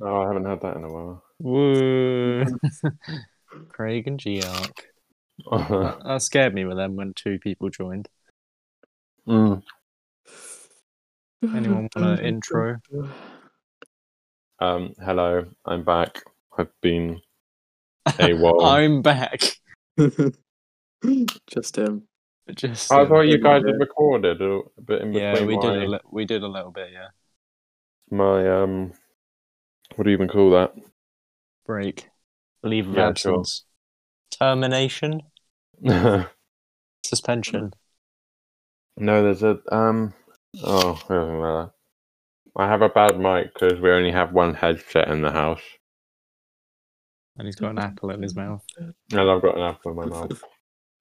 Oh, I haven't had that in a while. Woo! Craig and Geark. That, that scared me with them when two people joined. Mm. Anyone want an intro? Um, hello, I'm back. I've been a while. I'm back. Just him. Just I thought you guys Yeah. had recorded a bit in between. yeah, we did a li- we did a little bit. Yeah, my um, what do you even call that? break, leave of Yeah, sure. absence, termination, no, there's a um. Oh, it doesn't matter. I have a bad mic because we only have one headset in the house, And he's got an apple in his mouth. and I've got an apple in my mouth,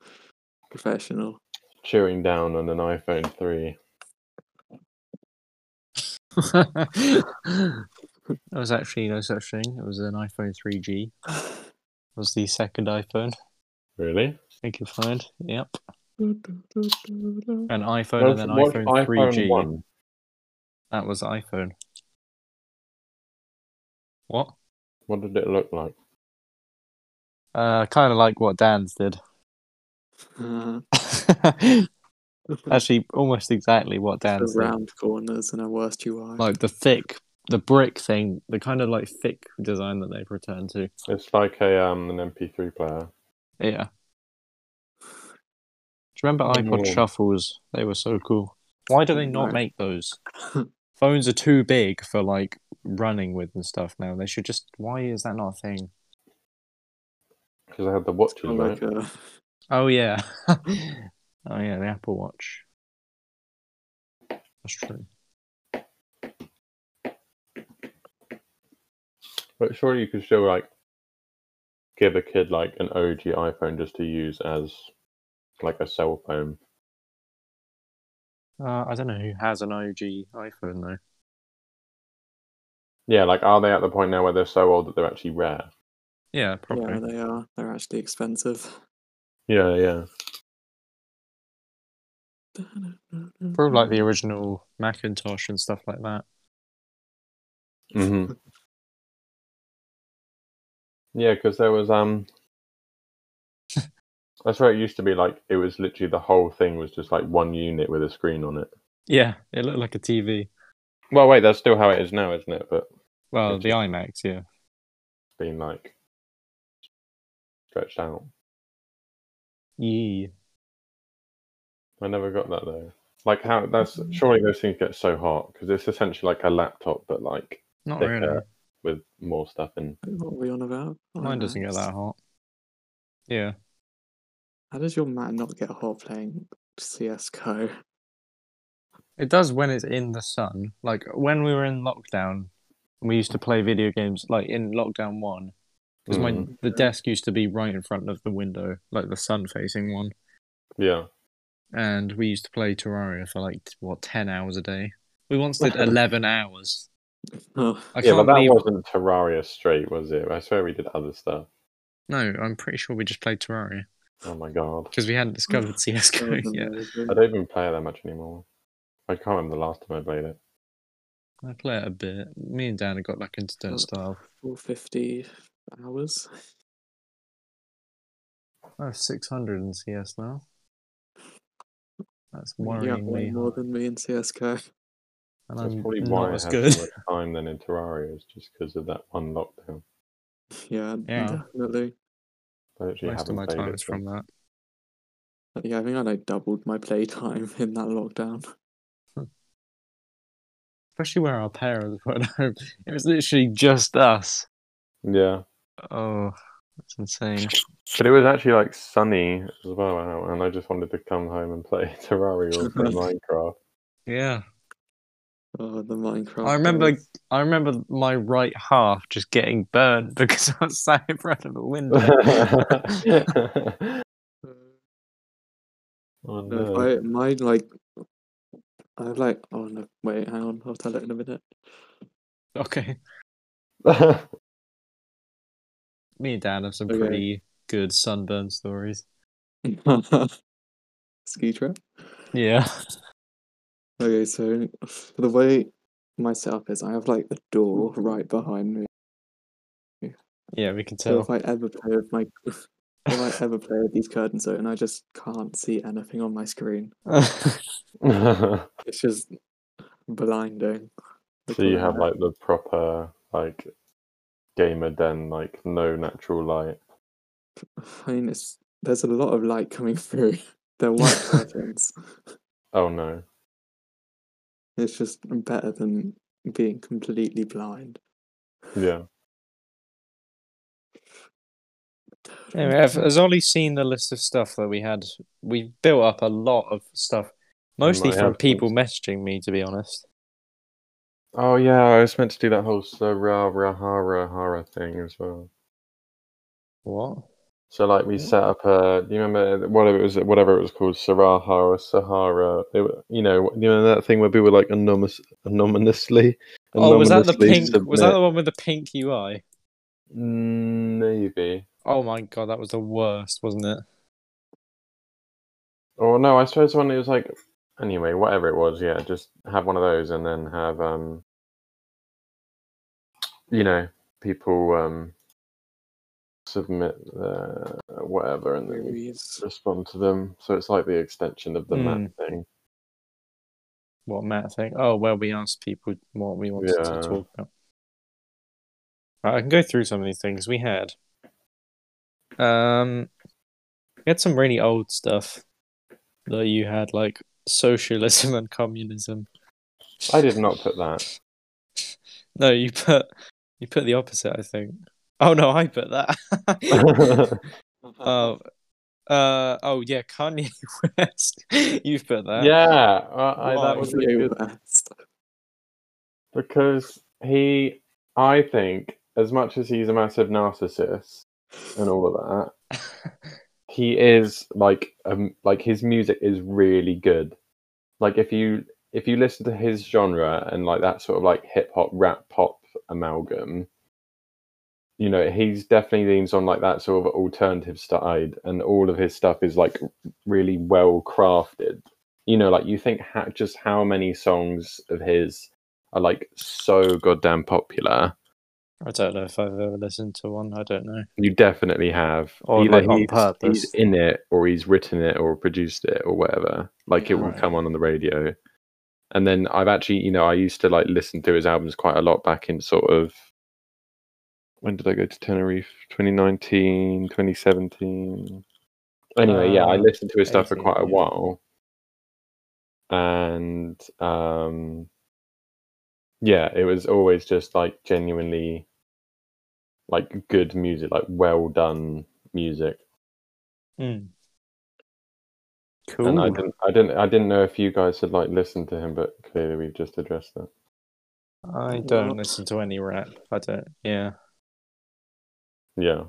Professional. chewing down on an iPhone three. there was actually no such thing. It was an iPhone 3G. It was the second iPhone. Really? I could find. Yep, An an iPhone and then What's iPhone 3G. one? That was iPhone. What? What did it look like? Uh, kind of like what Dan's did. Uh, Actually, almost exactly what the Dan's did. round corners and a worst UI. Like the thick, the brick thing, the kind of like thick design that they've returned to. It's like a um an MP3 player. Yeah. Do you remember iPod Oh. shuffles? They were so cool. Why do they not No. make those? Phones are too big for like running with and stuff now. They should just. Why is that not a thing? Because I had the watches, Kinda right? like a, Oh yeah. oh yeah, the Apple Watch. That's true. But surely you could still like give a kid like an OG iPhone just to use as like a cell phone. Uh, I don't know who has an OG iPhone though. Yeah, like are they at the point now where they're so old that they're actually rare? Yeah, probably. yeah, they are. They're actually expensive. Yeah, yeah. Probably like the original Macintosh and stuff like that. hmm yeah, because there was um. That's where it used to be. Like it was literally the whole thing was just like one unit with a screen on it. Yeah, it looked like a TV. Well, wait, that's still how it is now, isn't it? But Well, the iMacs, yeah. been like stretched out. Yeah. I never got that though. Like how that's surely those things get so hot because it's essentially like a laptop but like Not thicker really. With more stuff in. What are we on about? Mine doesn't get that hot. Yeah. How does your Mac not get hot playing CS:GO? It does when it's in the sun. Like when we were in lockdown, we used to play video games like in lockdown one. Because my Mm. the desk used to be right in front of the window, like the sun facing one. Yeah. And we used to play Terraria for like what, ten hours a day. We once did eleven hours. Oh, I yeah, but that believe wasn't Terraria straight, was it? I swear we did other stuff. No, I'm pretty sure we just played Terraria. Oh my god. Because we hadn't discovered CSGO that yet. I don't even play it that much anymore. I can't remember the last time I played it. I play it a bit. Me and Dan have got back into. Don't Starve. 450 hours. I have 600 in CS now. That's You have worryingly way more than me in CS:GO. And That's I'm probably why not I had good. so much time then in Terraria, is just because of that one lockdown. Yeah, Yeah. definitely. I actually Most of haven't my time is from that. But yeah, I think I like doubled my playtime in that lockdown. Especially where our parents were at home. It was literally just us. Yeah. Oh, that's insane. But it was actually like sunny as well, and I just wanted to come home and play Terraria or Minecraft. Yeah. Oh, the Minecraft. I remember days. I remember my right half just getting burned because I was sat in front of a window. oh, No, no. I, my like, I have like, oh no, wait, hang on, I'll tell it in a minute. okay. Me and Dan have some Okay. pretty good sunburn stories. Ski trip. Yeah. Okay, so the way my setup is, I have like the door right behind me, Yeah, we can So tell. if I ever play with my, if I ever play with these curtains open, I just can't see anything on my screen. so It's just blinding. Look you have like the proper like gamer den, like no natural light. I mean, it's there's a lot of light coming through. They're white curtains. Oh no. It's just better than being completely blind. Yeah. Anyway, have, has Ollie seen the list of stuff that we had? We built up a lot of stuff, mostly from have people messaging me, to be honest. Oh yeah, I was meant to do that whole Sarah Hara Hara thing as well. What? So like we set up a, do you remember whatever it was, whatever it was called, Saraha or Sahara? It, you know, you know that thing where people were like anonymous, anonymously. Oh, was that the pink? Was that the one with the pink UI? Mm, Maybe. Oh my god, that was the worst, wasn't it? Or no, I suppose the one it was like anyway, whatever it was, yeah, just have one of those and then have um you know, people um submit their whatever and then we respond to them. So it's like the extension of the map thing. What Matt thing? Oh, well, we asked people what we wanted Yeah. to talk about. Right, I can go through some of these things we had. Um, we had some really old stuff that you had, like socialism and communism. I did not put that. No, you put you put the opposite, I think. Oh no, I put that. oh, uh, oh yeah, Kanye West. You've put that. yeah, uh, I, that was Kanye because he, I think, as much as he's a massive narcissist and all of that, he is like um like his music is really good. Like if you if you listen to his genre and like that sort of like hip hop rap pop amalgam, you know he's definitely leans on like that sort of alternative side, and all of his stuff is like really well crafted. You know, like you think ha- just how many songs of his are like so goddamn popular. I don't know if I've ever listened to one. I don't know. You definitely have. Or, Either like, on he's, purpose. he's in it, or he's written it, or produced it, or whatever. Like it will Right. come on on the radio. And then I've actually, you know, I used to like listen to his albums quite a lot back in sort of. When did I go to Tenerife? 2019, 2017. Anyway, yeah, I Uh, listened to his stuff for quite a yeah. while. And um yeah, it was always just like genuinely like good music, like well done music. Hmm. Cool. And I didn't, I didn't, I didn't know if you guys had like listened to him, but clearly we've just addressed that. I don't What? listen to any rap. I don't. Yeah. Yeah.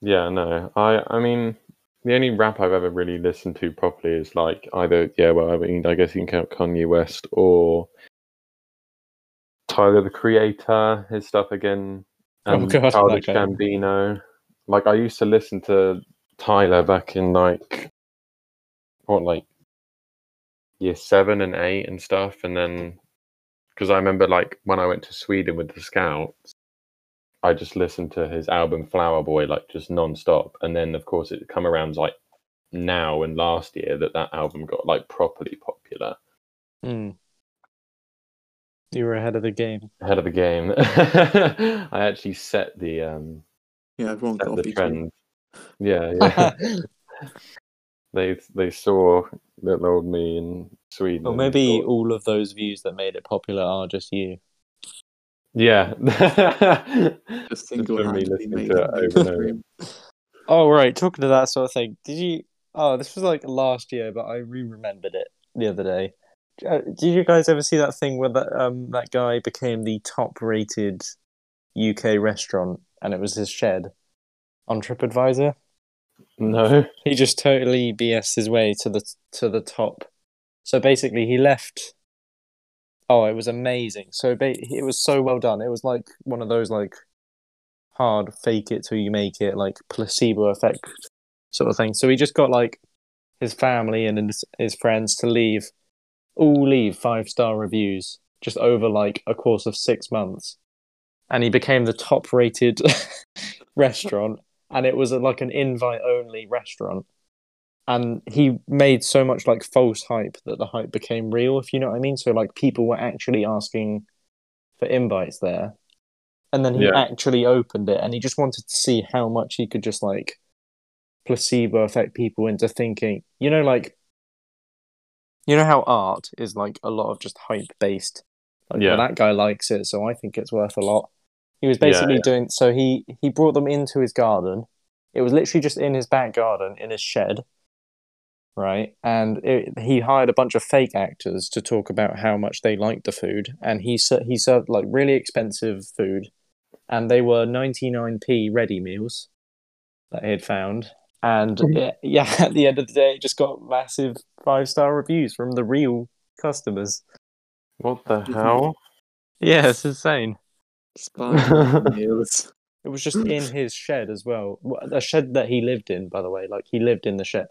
Yeah, no, I, I mean, the only rap I've ever really listened to properly is like either, yeah, well, I mean, I guess you can count Kanye West or Tyler the Creator, his stuff again, Oh, and God, Childish guy. Gambino. Like I used to listen to Tyler back in like what, like year seven and eight and stuff, and then because I remember like when I went to Sweden with the Scouts, I just listened to his album Flower Boy like just non-stop, and then of course it come around like now and last year that that album got like properly popular Hmm. You were ahead of the game. ahead of the game. I actually set the um Yeah, everyone set the copied you. trend. Yeah, yeah. they they saw little old me in Sweden. Or maybe thought- all of those views that made it popular are just you. yeah. Just Just single for me listening to it it over and over. Oh right, talking to that sort of thing. Did you? Oh, this was like last year, but I re-remembered it the other day. Uh, Did you guys ever see that thing where that um that guy became the top-rated UK restaurant, and it was his shed on TripAdvisor? No. He just totally BS his way to the to the top. So basically, he left. Oh, it was amazing. So ba- it was so well done. It was like one of those like hard fake it till you make it, like placebo effect sort of thing. So he just got like his family and his, his friends to leave, all leave five star reviews just over like a course of six months. and he became the top rated restaurant and it was a, like an invite only restaurant. And he made so much like false hype that the hype became real if you know what i mean. So like people were actually asking for invites there. And then he Yeah. actually opened it and he just wanted to see how much he could just like placebo affect people into thinking. You know like you know how art is like a lot of just hype based like Yeah. well, that guy likes it so i think it's worth a lot he was basically yeah. doing so he he brought them into his garden. It was literally just in his back garden in his shed right? And it, he hired a bunch of fake actors to talk about how much they liked the food. And he he served like really expensive food. And they were 99p ready meals that he had found. And mm-hmm. it, yeah at the end of the day it just got massive five star reviews from the real customers. What the mm-hmm. hell? yeah it's insane Sparkling meals. it was just in his shed as well. A shed that he lived in by the way. Like he lived in the shed.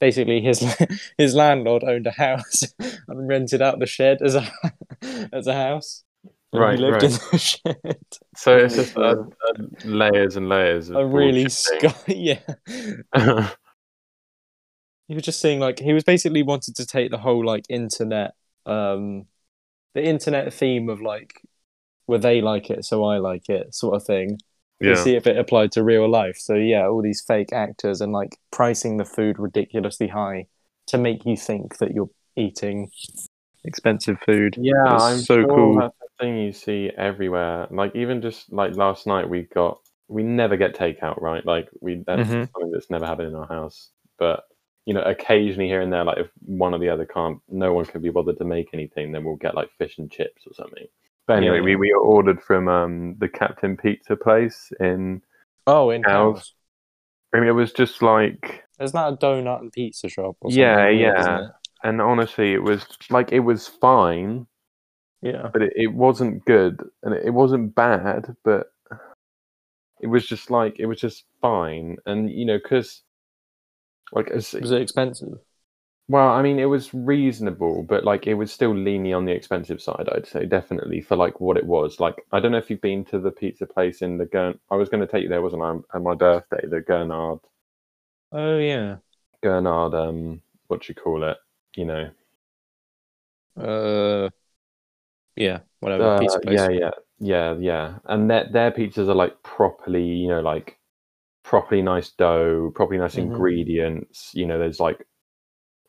Basically his his landlord owned a house and rented out the shed as a as a house. And Right, he lived right. in the shed. So it's just uh, God. uh, layers and layers of a really sky yeah. He was just saying like he was basically wanted to take the whole like internet um the internet theme of like where they like it so i like it sort of thing to yeah. see if it applied to real life so yeah all these fake actors and like pricing the food ridiculously high to make you think that you're eating expensive food Yeah, It's I'm so sure cool. that's a thing you see everywhere. Like even just like last night, we got we never get takeout, right? Like we that's Mhm. something that's never happened in our house. But you know, occasionally here and there, like if one or the other can't, no one can be bothered to make anything, then we'll get like fish and chips or something. But anyway, Yeah. we, we ordered from um the Captain Pizza place in. oh in house I mean, it was just like isn't a donut and pizza shop or something Yeah, yeah. and honestly, it was like it was fine, yeah but it, it wasn't good and it, it wasn't bad, but it was just like it was just fine. And you know, because like as, was it expensive well, I mean, it was reasonable, but like it was still leaning on the expensive side. I'd say definitely for like what it was. Like I don't know if you've been to the pizza place in the Gern. I was going to take you there, wasn't I? On my birthday, the Gernard oh yeah Gernard. Um, what you call it? You know, uh yeah whatever Uh, pizza place Yeah, yeah, yeah, yeah. And their their pizzas are like properly, you know, like properly nice dough, properly nice Mhm. ingredients. You know, there's like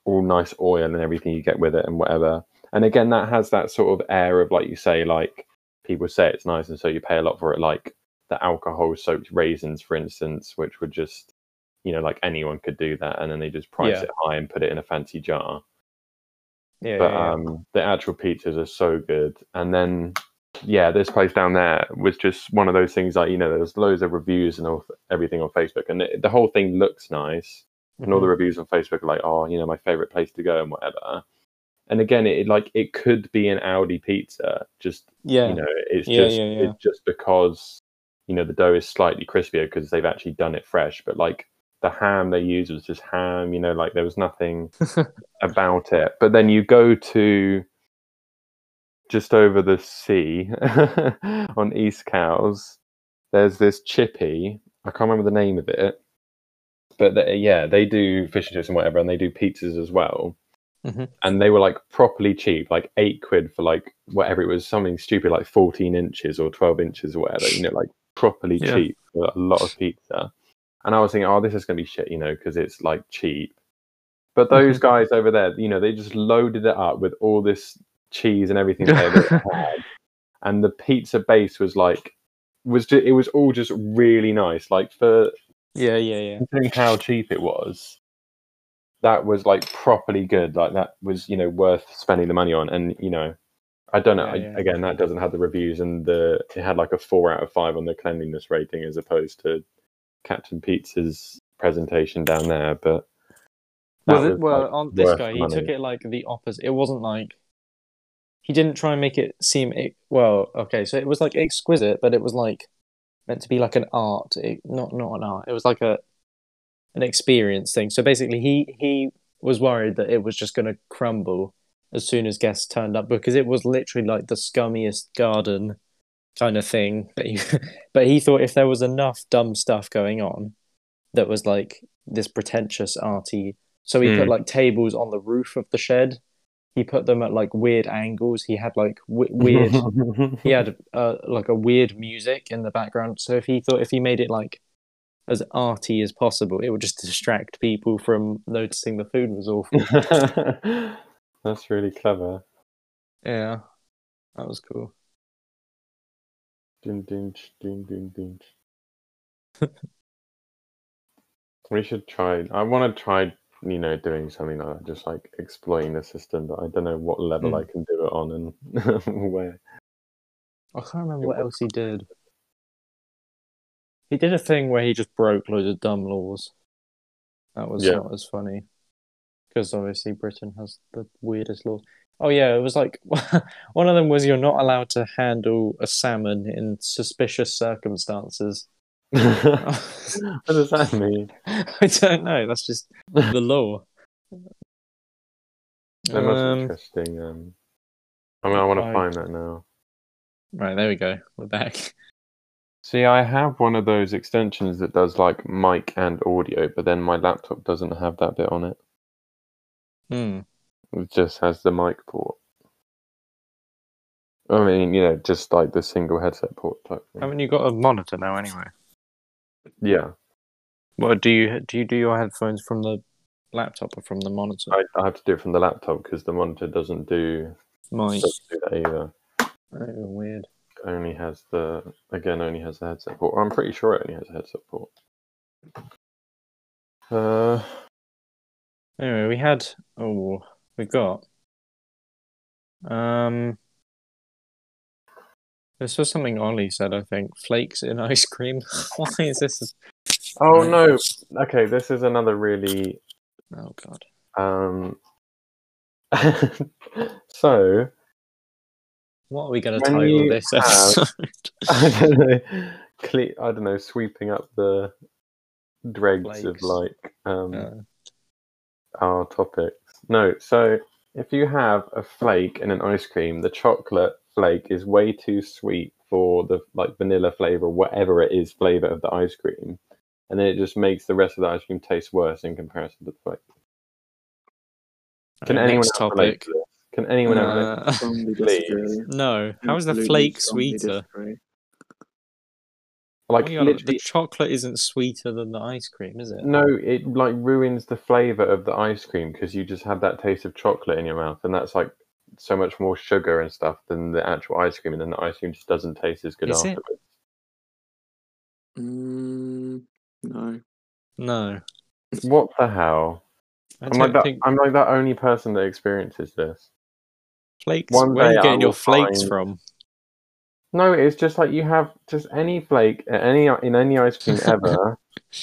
all nice oil and everything you get with it and whatever. And again, that has that sort of air of like you say, like people say it's nice, and so you pay a lot for it. Like the alcohol soaked raisins, for instance, which would just, you know, like anyone could do that, and then they just price Yeah. it high and put it in a fancy jar yeah, but yeah, yeah. um the actual pizzas are so good and then yeah this place down there was just one of those things like you know there's loads of reviews and all, everything on facebook and it, the whole thing looks nice and all the Mhm. reviews on facebook are like oh you know my favorite place to go and whatever. And again it like it could be an audi pizza just yeah. you know it's Yeah, just yeah, yeah. it's just because you know the dough is slightly crispier because they've actually done it fresh. But like the ham they used was just ham you know like there was nothing about it. But then you go to just over the sea on East Cowes there's this chippy. I can't remember the name of it but they, yeah they do fish and chips and whatever and they do pizzas as well Mhm. and they were like properly cheap like eight quid for like whatever it was something stupid like 14 inches or 12 inches or whatever you know like properly Yeah. cheap for a lot of pizza and i was thinking oh this is going to be shit you know because it's like cheap but those Mhm. guys over there you know they just loaded it up with all this cheese and everything they had and the pizza base was like was ju- it was all just really nice like for yeah yeah yeah considering how cheap it was, that was like properly good. Like that was you know worth spending the money on. And you know, I don't know. Yeah, I, yeah. Again, that doesn't have the reviews and the it had like a four out of five on the cleanliness rating as opposed to Captain Pizza's presentation down there. But that well, was, well like, on this guy he money. took it like the opposite it wasn't like he didn't try and make it seem well okay so it was like exquisite but it was like meant to be like an art it, not not an art it was like a an experience thing so basically he he was worried that it was just going to crumble as soon as guests turned up because it was literally like the scummiest garden kind of thing. But he, but he thought if there was enough dumb stuff going on, that was like this pretentious arty. So he put Hmm. like tables on the roof of the shed. He put them at like weird angles. He had like w- weird. he had uh, like a weird music in the background. So if he thought if he made it like as arty as possible, it would just distract people from noticing the food was awful. That's really clever. yeah, that was cool. Ding, ding, ding, ding, ding. we should try. I want to try, you know, doing something like that, just like exploiting the system, but I don't know what level Hmm. I can do it on and where. I can't remember what else he did. He did a thing where he just broke loads of dumb laws. That was Yeah. not as funny because obviously Britain has the weirdest laws. Oh yeah, it was like one of them was you're not allowed to handle a salmon in suspicious circumstances. what does that mean? I don't know. That's just the law. That must Um, be interesting. Um, I mean, I want to find that now. Right, there we go. We're back. See, I have one of those extensions that does like mic and audio, but then my laptop doesn't have that bit on it. Hmm. It just has the mic port. I mean, you know, just like the single headset port type thing. Haven't you got a monitor now anyway? Yeah, What do you do? You do your headphones from the laptop or from the monitor? I, I have to do it from the laptop because the monitor doesn't do, Mic. doesn't do that either. Oh, weird. Only has the again only has the headset port. I'm pretty sure it only has a headset port. Uh, Anyway, we had oh, we got um. This was something Ollie said. I think flakes in ice cream. Why is this? oh no. Okay, this is another really Oh god. um. so What are we going to title this have- episode? I don't know. Cle- I don't know. Sweeping up the dregs of like um, Uh, our topics. No, so if you have a flake in an ice cream, the chocolate flake is way too sweet for the like vanilla flavor, whatever it is flavor of the ice cream, and then it just makes the rest of the ice cream taste worse in comparison to the flake. Can anyone next else relate topic? to this? Can anyone? Uh, Strongly Please. disagree. no. How is the flake sweeter? Like Hang on, the chocolate isn't sweeter than the ice cream, is it? no, it like ruins the flavor of the ice cream because you just have that taste of chocolate in your mouth, and that's like so much more sugar and stuff than the actual ice cream, and then the ice cream just doesn't taste as good Is it? afterwards. Mm, no. No. What the hell? I I'm don't like that. think I'm like that only person that experiences this. flakes. one Where are you getting your flakes find- from? No, it's just like you have just any flake uh, any in any ice cream ever,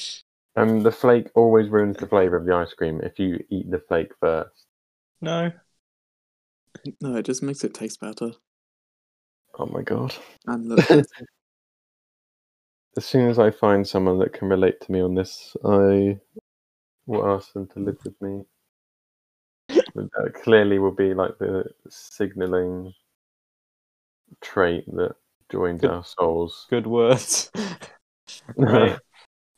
and the flake always ruins the flavor of the ice cream if you eat the flake first. No. No, it just makes it taste better. Oh my god! And look better. As soon as I find someone that can relate to me on this, I will ask them to live with me. that clearly will be like the signaling trait that joins Good- our souls. Good words. right.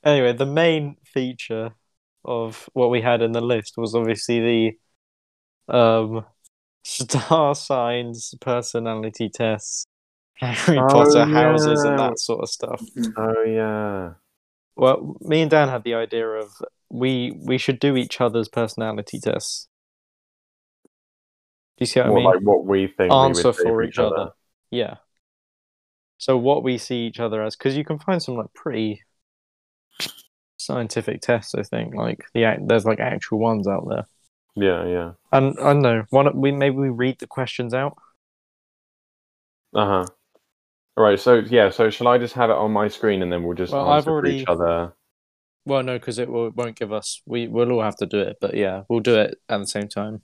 Anyway, the main feature of what we had in the list was obviously the um star signs, personality tests, Harry Oh, Potter houses, and that sort of stuff. Mm. oh yeah. Well, me and Dan had the idea of we we should do each other's personality tests. Do you see what I What, mean? like what we think Answer we would for each other. Yeah. So what we see each other as, because you can find some like pretty scientific tests. I think like the there's like actual ones out there, Yeah, yeah. and I don't know. One we maybe we read the questions out. Uh huh. All right. So yeah. So shall I just have it on my screen and then we'll just Well, answer I've already- each other? Well, no, because it will, won't give us. We we'll all have to do it, but yeah, we'll do it at the same time.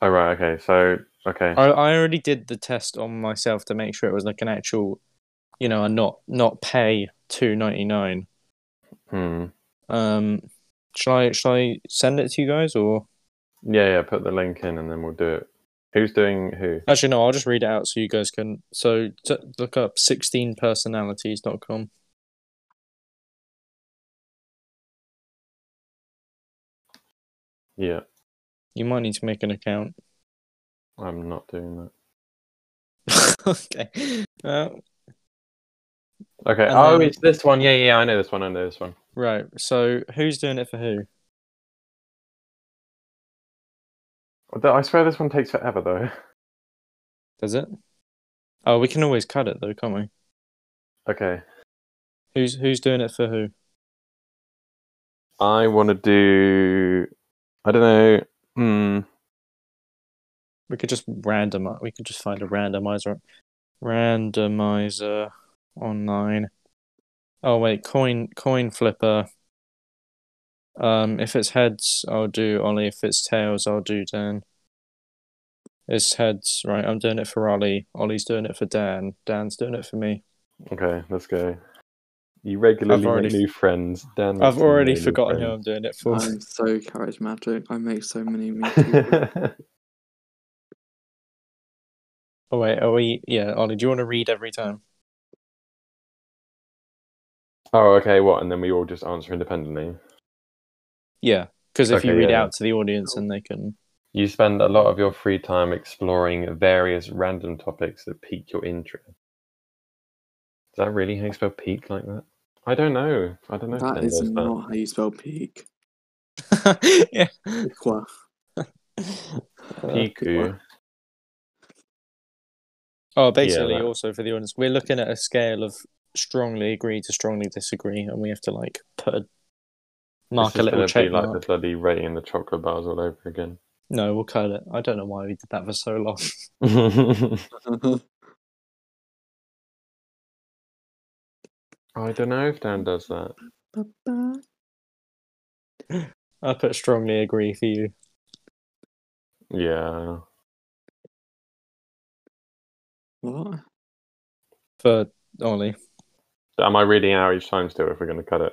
Oh right. Okay. So okay. I I already did the test on myself to make sure it was like an actual, you know, a not not pay two ninety nine. Hmm. Um, shall I shall I send it to you guys or? Yeah, yeah. Put the link in and then we'll do it. Who's doing who? Actually, no, I'll just read it out so you guys can. So t- look up 16personalities.com. Yeah, You might need to make an account. I'm not doing okay. Uh, that. Okay. And oh, then- it's this one. Yeah, yeah, I know this one. I know this one. right. So who's doing it for who? I swear this one takes forever though. Does it? Oh, we can always cut it though, can't we? Okay. Who's who's doing it for who? I want to do. I don't know. Hmm. We could just random. We could just find a randomizer. Randomizer online. Oh wait, coin coin flipper. Um, if it's heads, I'll do Ollie. If it's tails, I'll do Dan. It's heads, right? I'm doing it for Ollie. Ollie's doing it for Dan. Dan's doing it for me. Okay, let's go. You regularly already- make new friends. Dan I've already forgotten who I'm doing it for. I'm so charismatic. I make so many memes. Oh wait, are we? Yeah, Ollie. Do you want to read every time? oh, okay. What? And then we all just answer independently. Yeah, because if you read yeah. out to the audience, and they can. You spend a lot of your free time exploring various random topics that pique your interest. Is that really how you spell peak like that? I don't know. I don't know. if that Dan is does not how you spell peak. yeah. Piku. Uh, oh, basically, that- also for the audience, we're looking at a scale of strongly agree to strongly disagree, and we have to like put a mark This a little gonna check be like mark. the bloody rating the chocolate bars all over again. No, we'll cut it. I don't know why we did that for so long. I don't know if Dan does that. I put strongly agree for you. Yeah. what? For Ollie. Am I reading out each time still if we're going to cut it?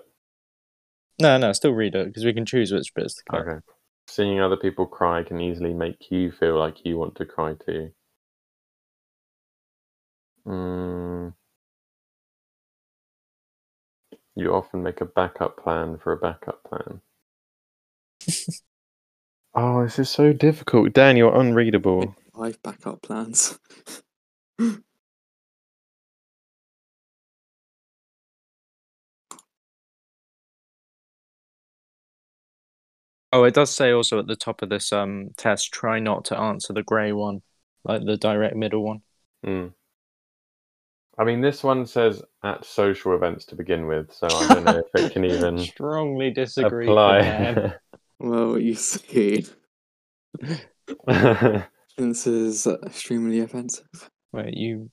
No, no, still read it because we can choose which bits to cut. Okay. Seeing other people cry can easily make you feel like you want to cry too. Mm. You often make a backup plan for a backup plan. oh, this is so difficult. Dan, you're unreadable. Five backup plans. Oh, it does say also at the top of this um test, try not to answer the grey one, like the direct middle one. Mm. I mean, this one says at social events to begin with, so I don't know if it can even strongly disagree. apply. well, you see, this is extremely offensive. Wait, you.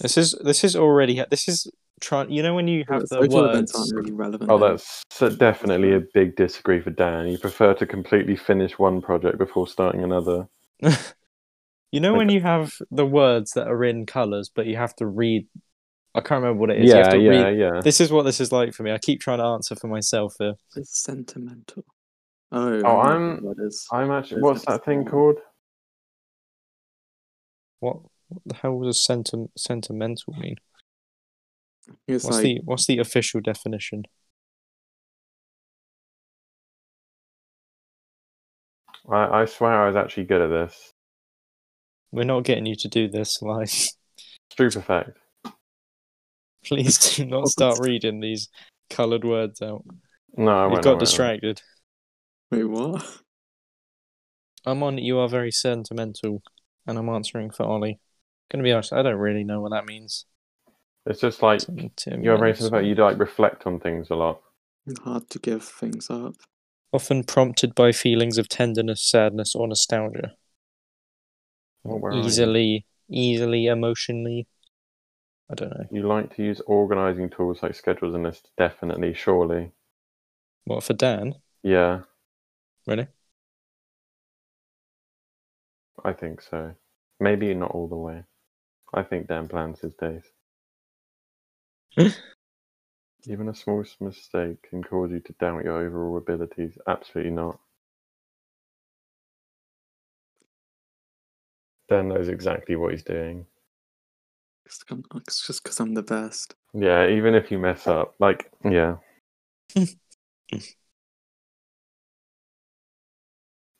This is this is already this is trying. You know when you have the Social events words. aren't really relevant. oh, then. that's so definitely a big disagree for Dan. You prefer to completely finish one project before starting another. you know when you have the words that are in colours, but you have to read. I can't remember what it is. you have Yeah, to yeah, read. yeah. This is what this is like for me. I keep trying to answer for myself here. It's sentimental. Oh, Oh, I know I'm- what. I'm actually. What's that that thing called? What, what the hell does senti- sentimental mean? It's What's like the what's the official definition? I, I swear I was actually good at this. We're not getting you to do this, like. Stroop effect. Please do not start reading these coloured words out. No, I You've won't. I got won't. distracted. wait, what? I'm on. You are very sentimental, and I'm answering for Ollie. Gonna be honest, I don't really know what that means. It's just like you're very Sentimental. about you like reflect on things a lot. Hard to give things up. Often prompted by feelings of tenderness, sadness, or nostalgia. What, where are you? easily, easily, emotionally. I don't know. You like to use organizing tools like schedules and lists, definitely, surely. What for Dan? Yeah, Really? I think so. Maybe not all the way. I think Dan plans his days. Even a small mistake can cause you to doubt your overall abilities. Absolutely not. Dan knows exactly what he's doing. It's just because I'm the best. Yeah, even if you mess up, like, yeah.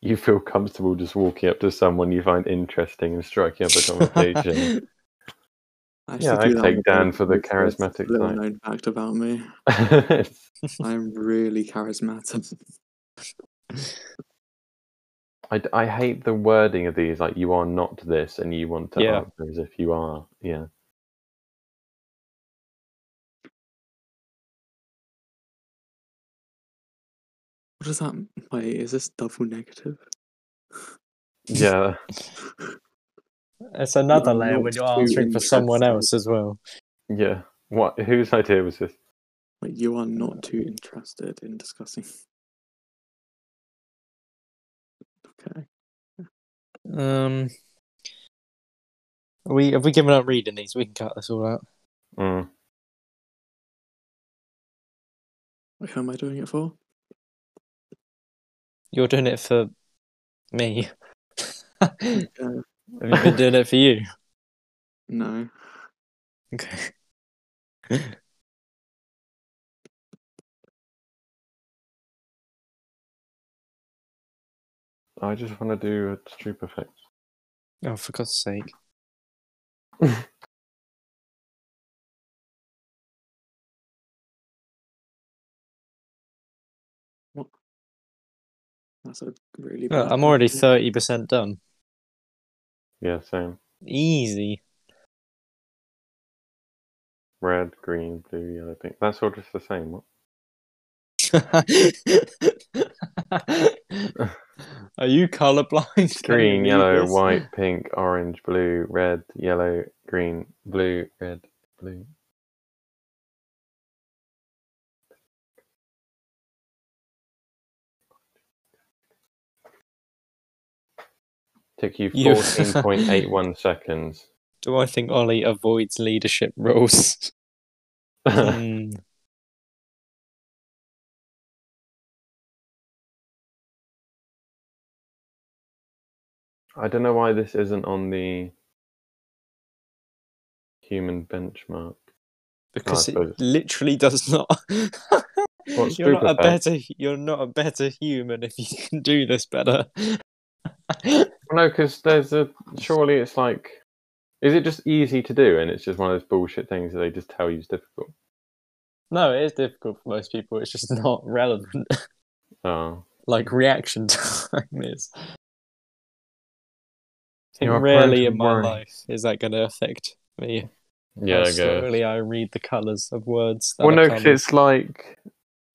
you feel comfortable just walking up to someone you find interesting and striking up a conversation. I Yeah, actually do I that take Dan for the so it's charismatic Little type. known fact about me. I'm really charismatic. I, I hate the wording of these, like, you are not this and you want to Yeah. answer as if you are. Yeah. What does that? m- Wait, is this double negative? Yeah. It's another I'm layer when you're answering for someone else as well. Yeah. What? Whose idea was this? Like you are not too interested in discussing. Okay. Um, are we have we given up reading these? We can cut this all out. Mm. Wait, Who am I doing it for? You're doing it for me. have you been doing it for you? no. Okay. I just want to do a stroop effect. Oh, for God's sake! what? That's a really. Look, bad I'm already thirty percent done. Yeah, same. Easy. Red, green, blue, yellow, pink. That's all just the same. What? Are you colorblind? Green, yellow, white, pink, orange, blue, red, yellow, green, blue, red, blue. Took you You- 14.81 seconds. Do I think Ollie avoids leadership roles? Hmm. I don't know why this isn't on the human benchmark. because suppose. it literally does not. You're not a better. You're not a better human if you can do this better. No, because there's a. Surely it's like. Is it just easy to do and it's just one of those bullshit things that they just tell you is difficult? no, it is difficult for most people. It's just not relevant. Oh. like reaction time is. I think You are rarely in my worry. life is that going to affect me. Yeah, How I guess. I read the colours of words. That Well, no, because it's like.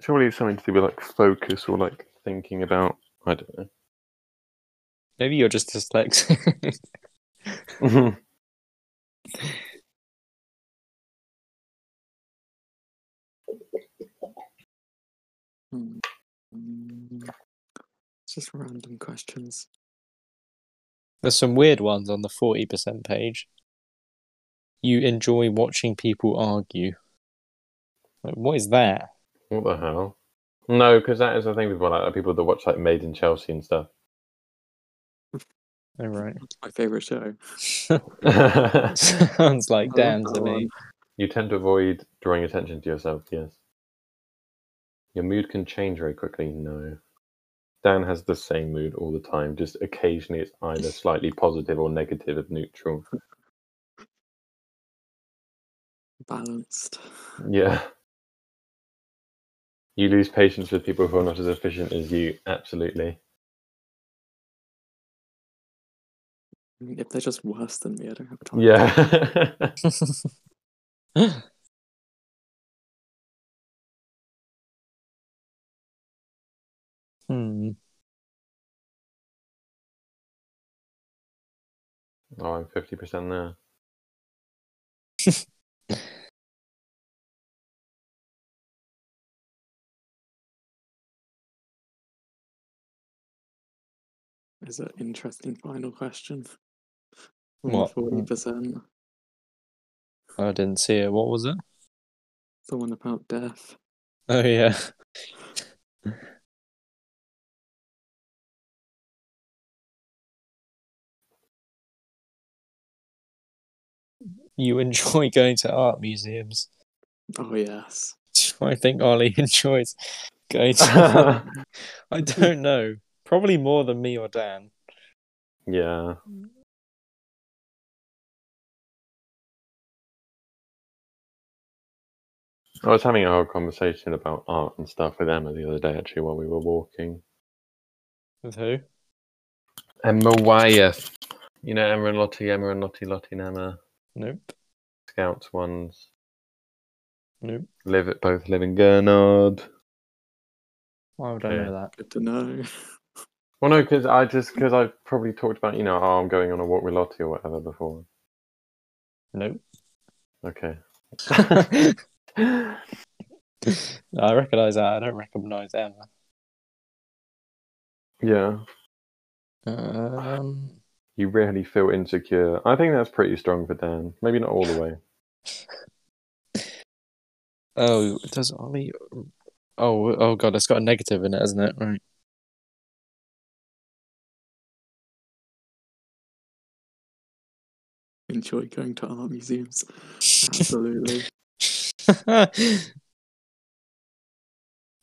Surely it's something to do with like focus or like thinking about. I don't know. Maybe you're just dyslexic. Hmm. Mm. It's just random questions. There's some weird ones on the forty percent page. You enjoy watching people argue. Like, what is that? what the hell? No, because that is the thing with like people that watch like Made in Chelsea and stuff. Oh, right. My favorite show. Sounds like I Dan to me. you tend to avoid drawing attention to yourself. Yes. Your mood can change very quickly. No. Dan has the same mood all the time. Just occasionally it's either slightly positive or negative or neutral. Balanced. Yeah. You lose patience with people who are not as efficient as you. Absolutely. If they're just worse than me, I don't have time. Yeah. hmm. oh, I'm 50% there. Is an interesting final question. What? Forty percent. I didn't see it. What was it? The one about death. Oh yeah. You enjoy going to art museums. Oh yes. I think Ollie enjoys going to. I don't know. Probably more than me or Dan. yeah. I was having a whole conversation about art and stuff with Emma the other day, actually, while we were walking. With who? Emma Wyeth. You know, Emma and Lottie, Emma and Lottie, Lottie and Emma. Nope. Scouts ones. Nope. Live at both live in Gurnard. Why would I Okay. know that? Good to know. Well, no, because I just because I've probably talked about you know oh, I'm going on a walk with Lottie or whatever before. Nope. Okay. I recognise that. I don't recognise Emma. yeah, Um, you rarely feel insecure. I think that's pretty strong for Dan. Maybe not all the way. oh, does Ollie? Oh, oh god, it's got a negative in it, hasn't it? Right. Enjoy going to art museums. Absolutely.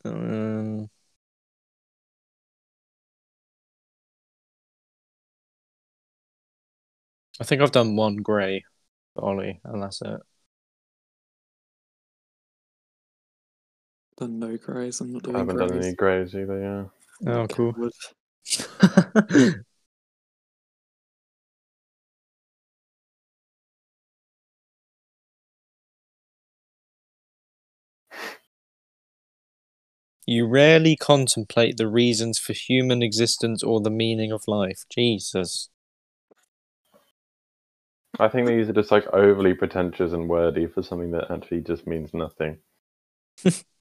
um, I think I've done one grey for Ollie, and that's it. Done no greys. I'm not doing I haven't greys. done any greys either. Yeah. Oh, cool. you rarely contemplate the reasons for human existence or the meaning of life. Jesus. I think these are just like overly pretentious and wordy for something that actually just means nothing.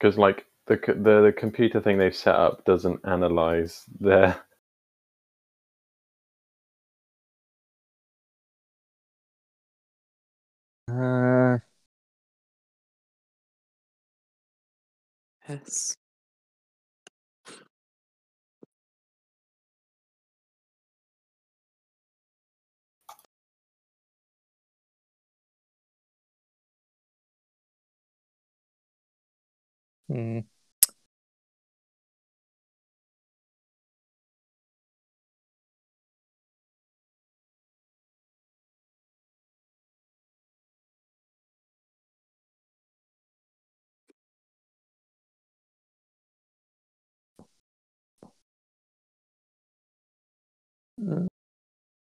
Because like the, the the computer thing they've set up doesn't analyze their Uh, Yes. hmm.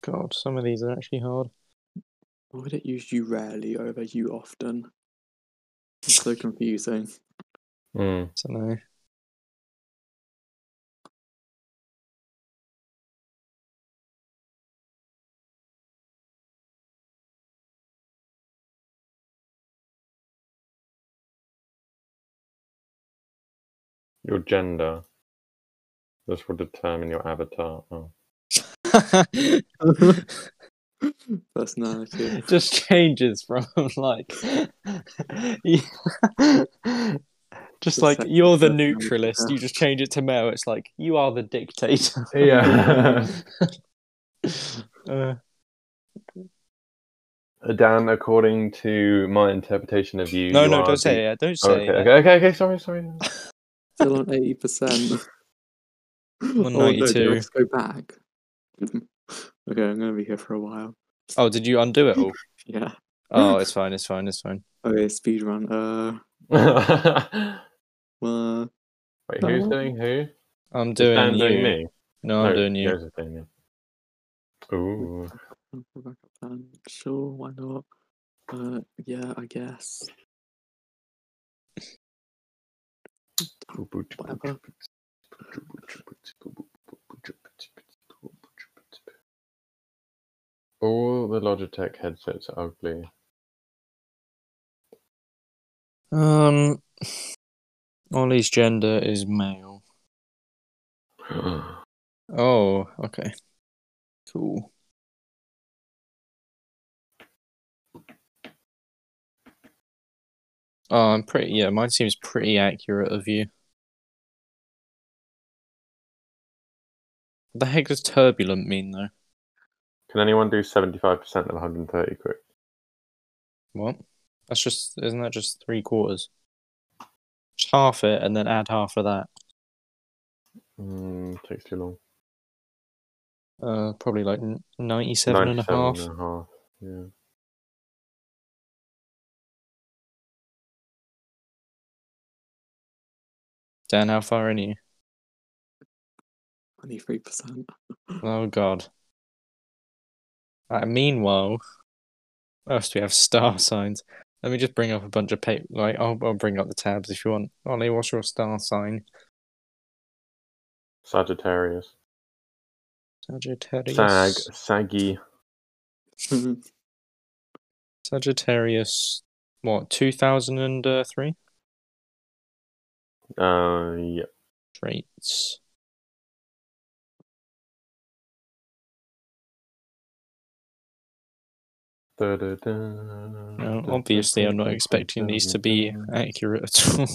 God, some of these are actually hard. Why would it use you rarely over you often? It's so confusing. Mm. don't know. your gender. This will determine your avatar. Oh. Personality. just changes from like just The like you're the neutralist you just change it to male it's like you are the dictator Yeah. uh, Dan, according to my interpretation of you, no you no are don't say the- it don't Oh, say okay, it okay, okay, okay, sorry, sorry. Still on eighty percent. I'm 92. Let's go back. Okay, I'm gonna be here for a while. oh did you undo it all Yeah. oh it's fine it's fine it's fine Okay, speed run. Uh, Wait, uh who's No. doing who? i'm doing Dan you doing me? no i'm doing you Joseph doing me. Ooh. backup plan. Sure, why not? Uh, yeah, I guess. Whatever. All the Logitech headsets are ugly. um ollie's gender is male oh okay cool Oh, I'm pretty. Yeah, mine seems pretty accurate of you. What the heck does turbulent mean, though? Can anyone do seventy-five percent of one hundred and thirty quick? What? That's just isn't that just three quarters? Just half it and then add half of that. Mm, takes too long. Uh, probably like n- 97 and a half. and a half, Yeah. Dan, how far in are you? Twenty-three percent. Oh God. Uh, meanwhile, what else do we have? Star signs. Let me just bring up a bunch of paper. Like, I'll, I'll bring up the tabs if you want. Ollie, what's your star sign? Sagittarius. Sagittarius. Sag. Saggy. Sagittarius. What? Two thousand and three Uh, yeah. traits. No, No, obviously, I'm not expecting these to be accurate at all.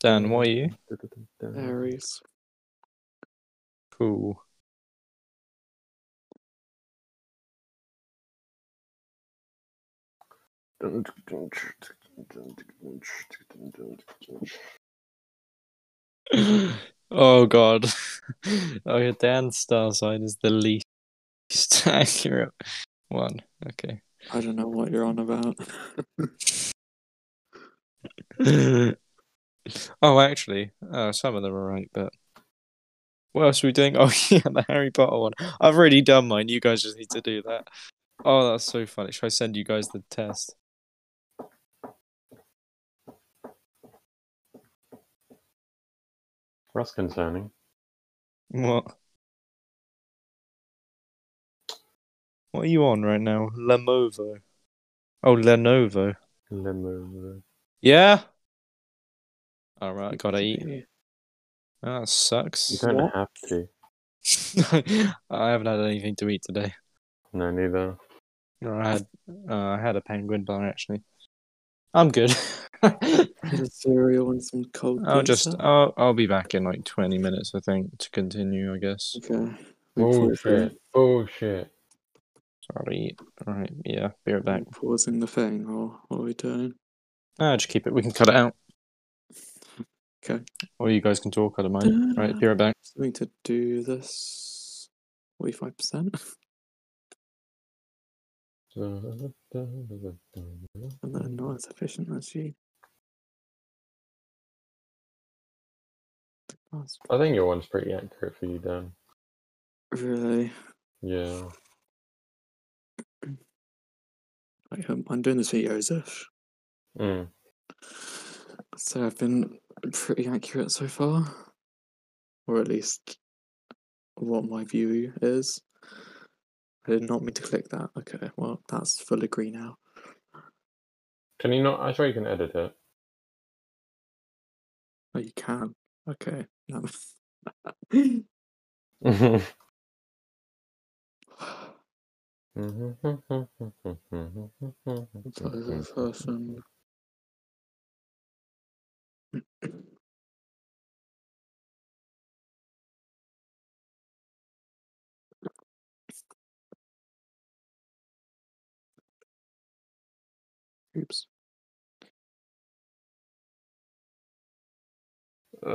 Dan, what are you? Aries. Cool. oh god. okay, Dan's star sign is the least accurate one. Okay. I don't know what you're on about. oh, actually, uh, some of them are right, but what else are we doing? Oh, yeah, the Harry Potter one. I've already done mine. You guys just need to do that. Oh, that's so funny. Should I send you guys the test? That's concerning. What? What are you on right now? Lenovo. Oh, Lenovo. Limo. Yeah. All right, gotta eat. Oh, that sucks. You don't What? have to. I haven't had anything to eat today. No, neither. No, I had uh, I had a penguin bar actually. I'm good. Bit cereal and some cold. I'll just pizza. I'll I'll be back in like twenty minutes I think to continue I guess. Okay. Wait for it to- Bullshit. Bullshit. Sorry. Alright, yeah, be right back. Pausing the thing, or what are we doing? Ah, just keep it. We can cut it out. Okay. Or you guys can talk, I don't mind. Right, be right back. So we need to do this. Forty-five percent, and then not as efficient as you. I think your one's pretty accurate for you, Dan. really. Yeah. Like, um, I'm doing this video as if. Mm. So I've been pretty accurate so far, or at least what my view is. I did not mean to click that. Okay, well that's full agree now. Can you not? I swear you can edit it. Oh, you can. Okay. No. so the person. Oops. Uh,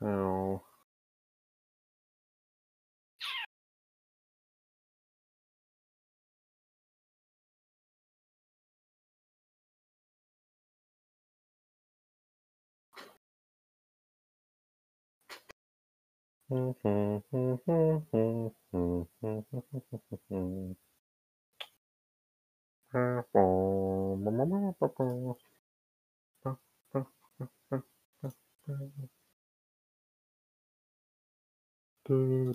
How? Oh. Why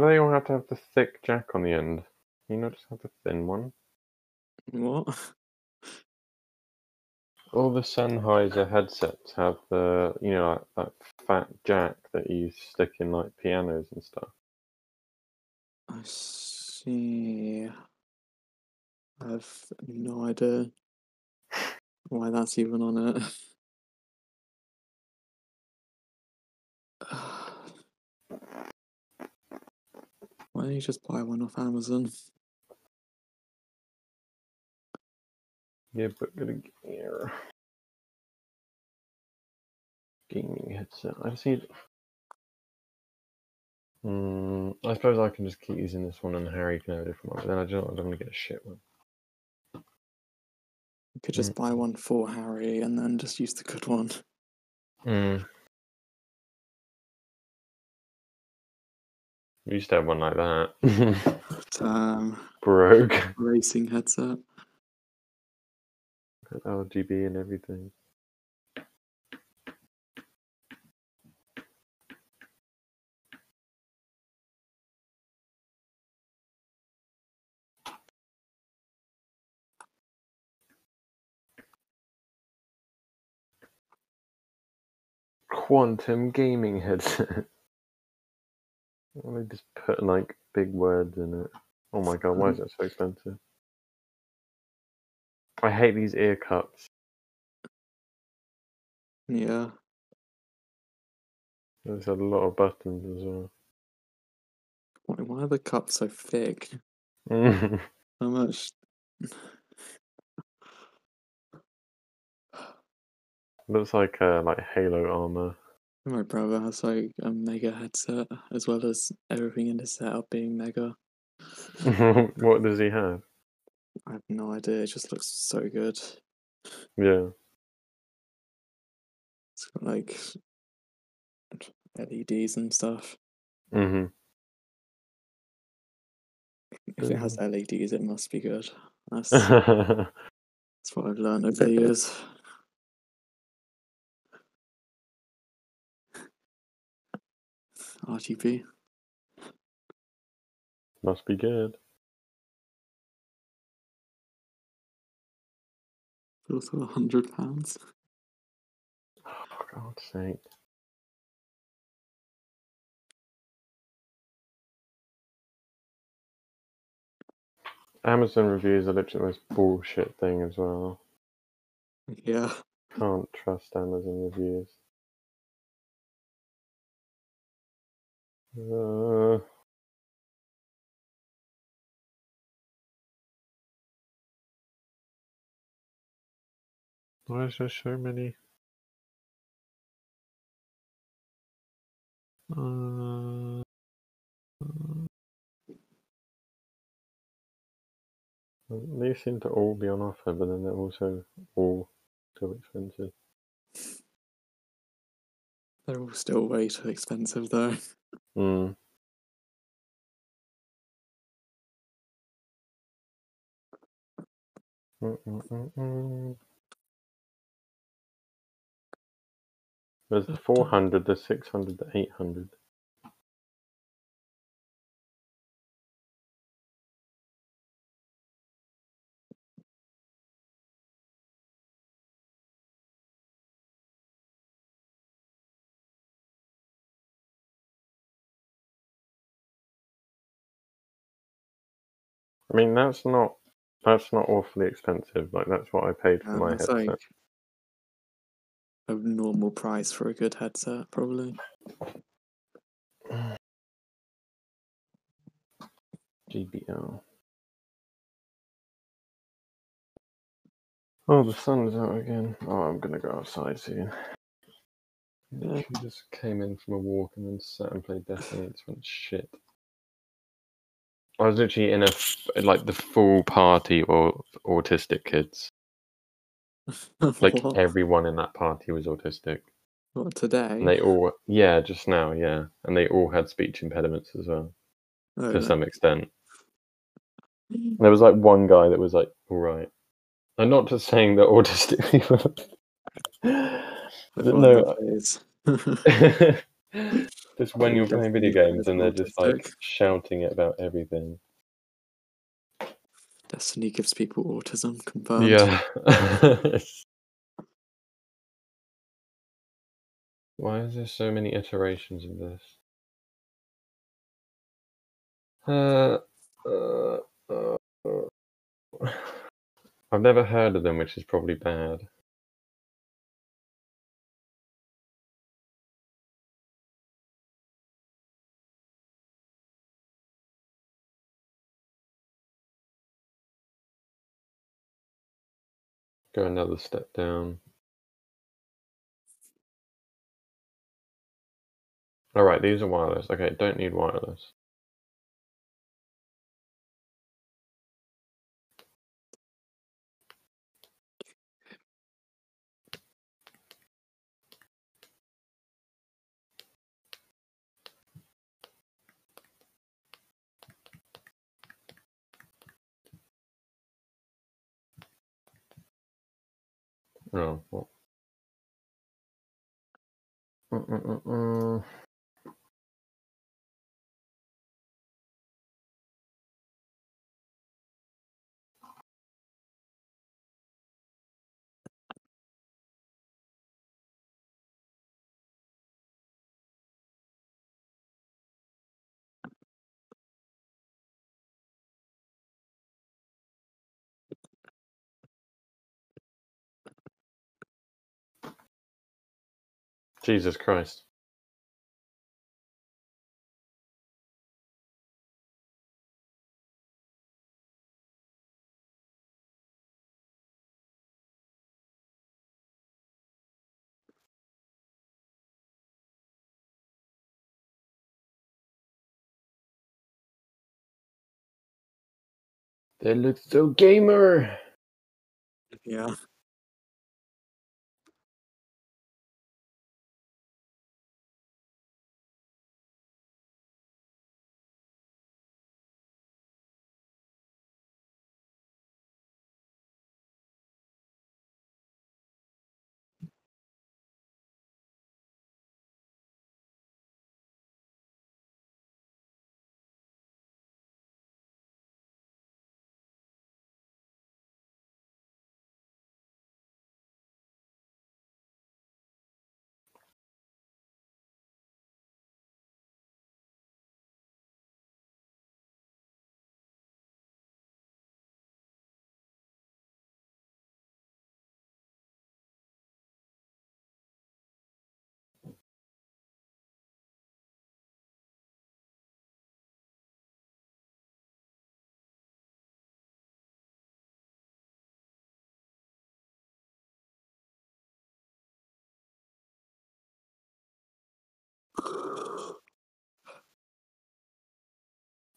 do they all have to have the thick jack on the end? You not just have the thin one? What? All the Sennheiser headsets have the, you know, like, that fat jack that you stick in like pianos and stuff. I see. I have no idea why that's even on it. Why don't you just buy one off Amazon? Yeah, but good gear. Gaming headset. I just need. Mm, I suppose I can just keep using this one and Harry can have a different one. But then I don't, I don't want to get a shit one. You could just buy one for Harry and then just use the good one. Mm. We used to have one like that. Um, Broke. racing headset. Uh, RGB and everything. Quantum gaming headset. Why they just put like big words in it? Oh my god, why is um, that so expensive? I hate these ear cups. Yeah. There's a lot of buttons as well. Why, why are the cups so thick? How much? Looks like uh, like Halo armor. My brother has like a mega headset as well as everything in his setup being mega. what does he have? I have no idea. It just looks so good. Yeah. It's got like LEDs and stuff. hmm If it has LEDs, it must be good. That's that's what I've learned over the years. RGB. Must be good. Also a hundred pounds. For God's sake. Amazon reviews are literally the most bullshit thing as well. Yeah. Can't trust Amazon reviews. Uh, why is there so many? Uh, mm, they seem to all be on offer, but then they're also all too expensive. They're all still way too expensive though. Hmm. Mm. Mm-mm-mm-mm. There's the 400, the 600, the 800. I mean, that's not that's not awfully expensive. Like that's what I paid for Um, my headset. like a normal price for a good headset, probably. JBL. Oh, the sun is out again. Oh, I'm gonna go outside soon. Literally just came in from a walk and then sat and played Destiny. It's went shit. I was literally in a like the full party of autistic kids. Like what? everyone in that party was autistic. What, today? And they all, yeah, just now, yeah, and they all had speech impediments as well Oh, to no. some extent. There was like one guy that was like, all right. I'm not just saying that autistic people. I've But got no, that just when you're playing video games and they're just like autistic. shouting about everything. Destiny gives people autism, confirmed. Yeah. Why is there so many iterations of this? Uh, uh, uh, uh. I've never heard of them, which is probably bad. Go another step down. All right, these are wireless. Okay, don't need wireless. Oh, well. Mm-mm-mm-mm. Jesus Christ. They look so gamer. Yeah.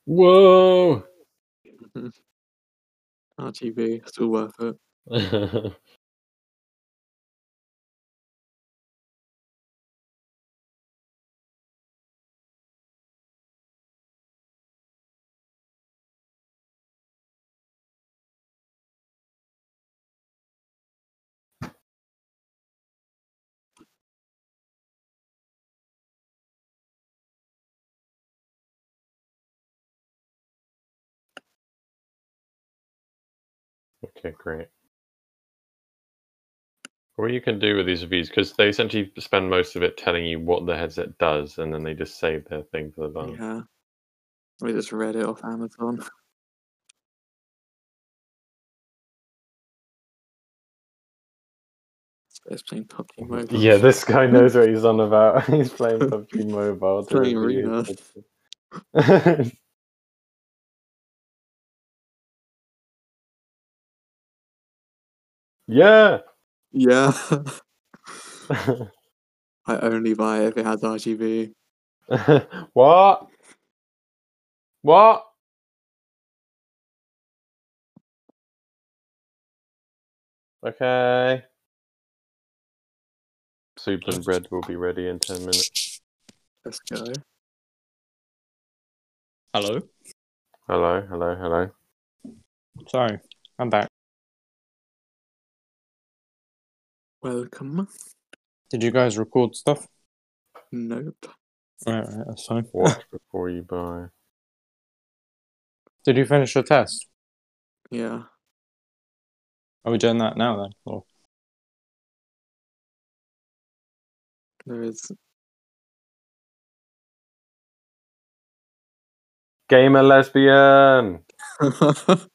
Whoa! RGB, still worth it. Okay, great. What you can do with these reviews, because they essentially spend most of it telling you what the headset does, and then they just save their thing for the month. Yeah. We just read it off Amazon. It's playing PUBG mm-hmm. Mobile. Yeah, this guy knows what he's on about. he's playing PUBG Mobile. playing yeah. Yeah. I only buy it if it has RGB. what? What? Okay. Soup and bread will be ready in 10 minutes. Let's go. Hello. Hello, hello, hello. Sorry, I'm back. Welcome. Did you guys record stuff? Nope. Right, right, that's fine. Watch before you buy. Did you finish your test? Yeah. Are we doing that now then? Or There is. Gamer lesbian!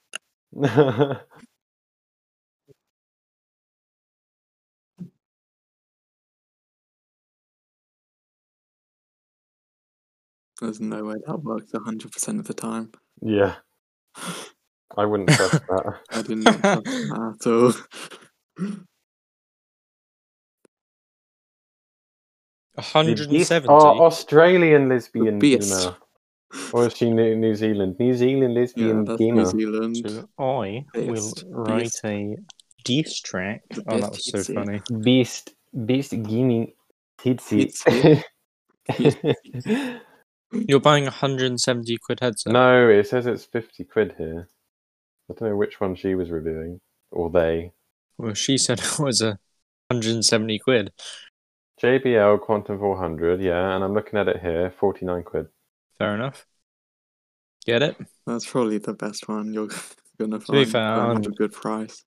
There's no way that works 100% of the time. yeah, I wouldn't trust that. I did not trust that at all. 170. Oh, Australian lesbian beast. gamer. Or is she New, New Zealand? New Zealand Yeah, lesbian that's New gamer. Zealand. So I will write beast. a diss track. Oh, that was so TC. funny. Beast, Beast gaming titsy. Titsy. You're buying 170 quid headset. no, it says it's 50 quid here. I don't know which one she was reviewing. Or they. Well, she said it was a 170 quid. JBL Quantum 400, yeah, and I'm looking at it here, 49 quid. Fair enough. Get it? That's probably the best one you're gonna find. fair, for I'm- a good price.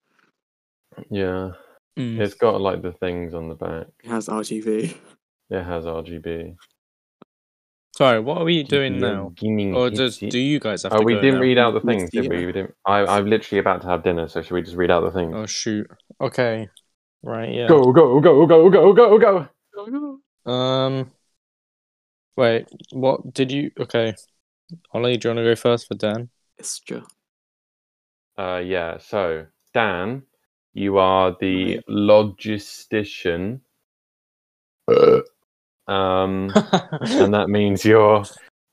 Yeah, Mm. it's got like the things on the back. It has RGB. It has RGB. Sorry, what are we doing now? Or does do you guys have Oh, to we go didn't now? read out the things, did we? we didn't. I, I'm literally about to have dinner, so should we just read out the things? Oh shoot. Okay. Right. Yeah. Go, go, go, go, go, go, go. Go. Um. Wait. What did you? Okay. Ollie, do you want to go first for Dan? Istra. Uh, yeah. So, Dan, you are the Right. logistician. Um, and that means you're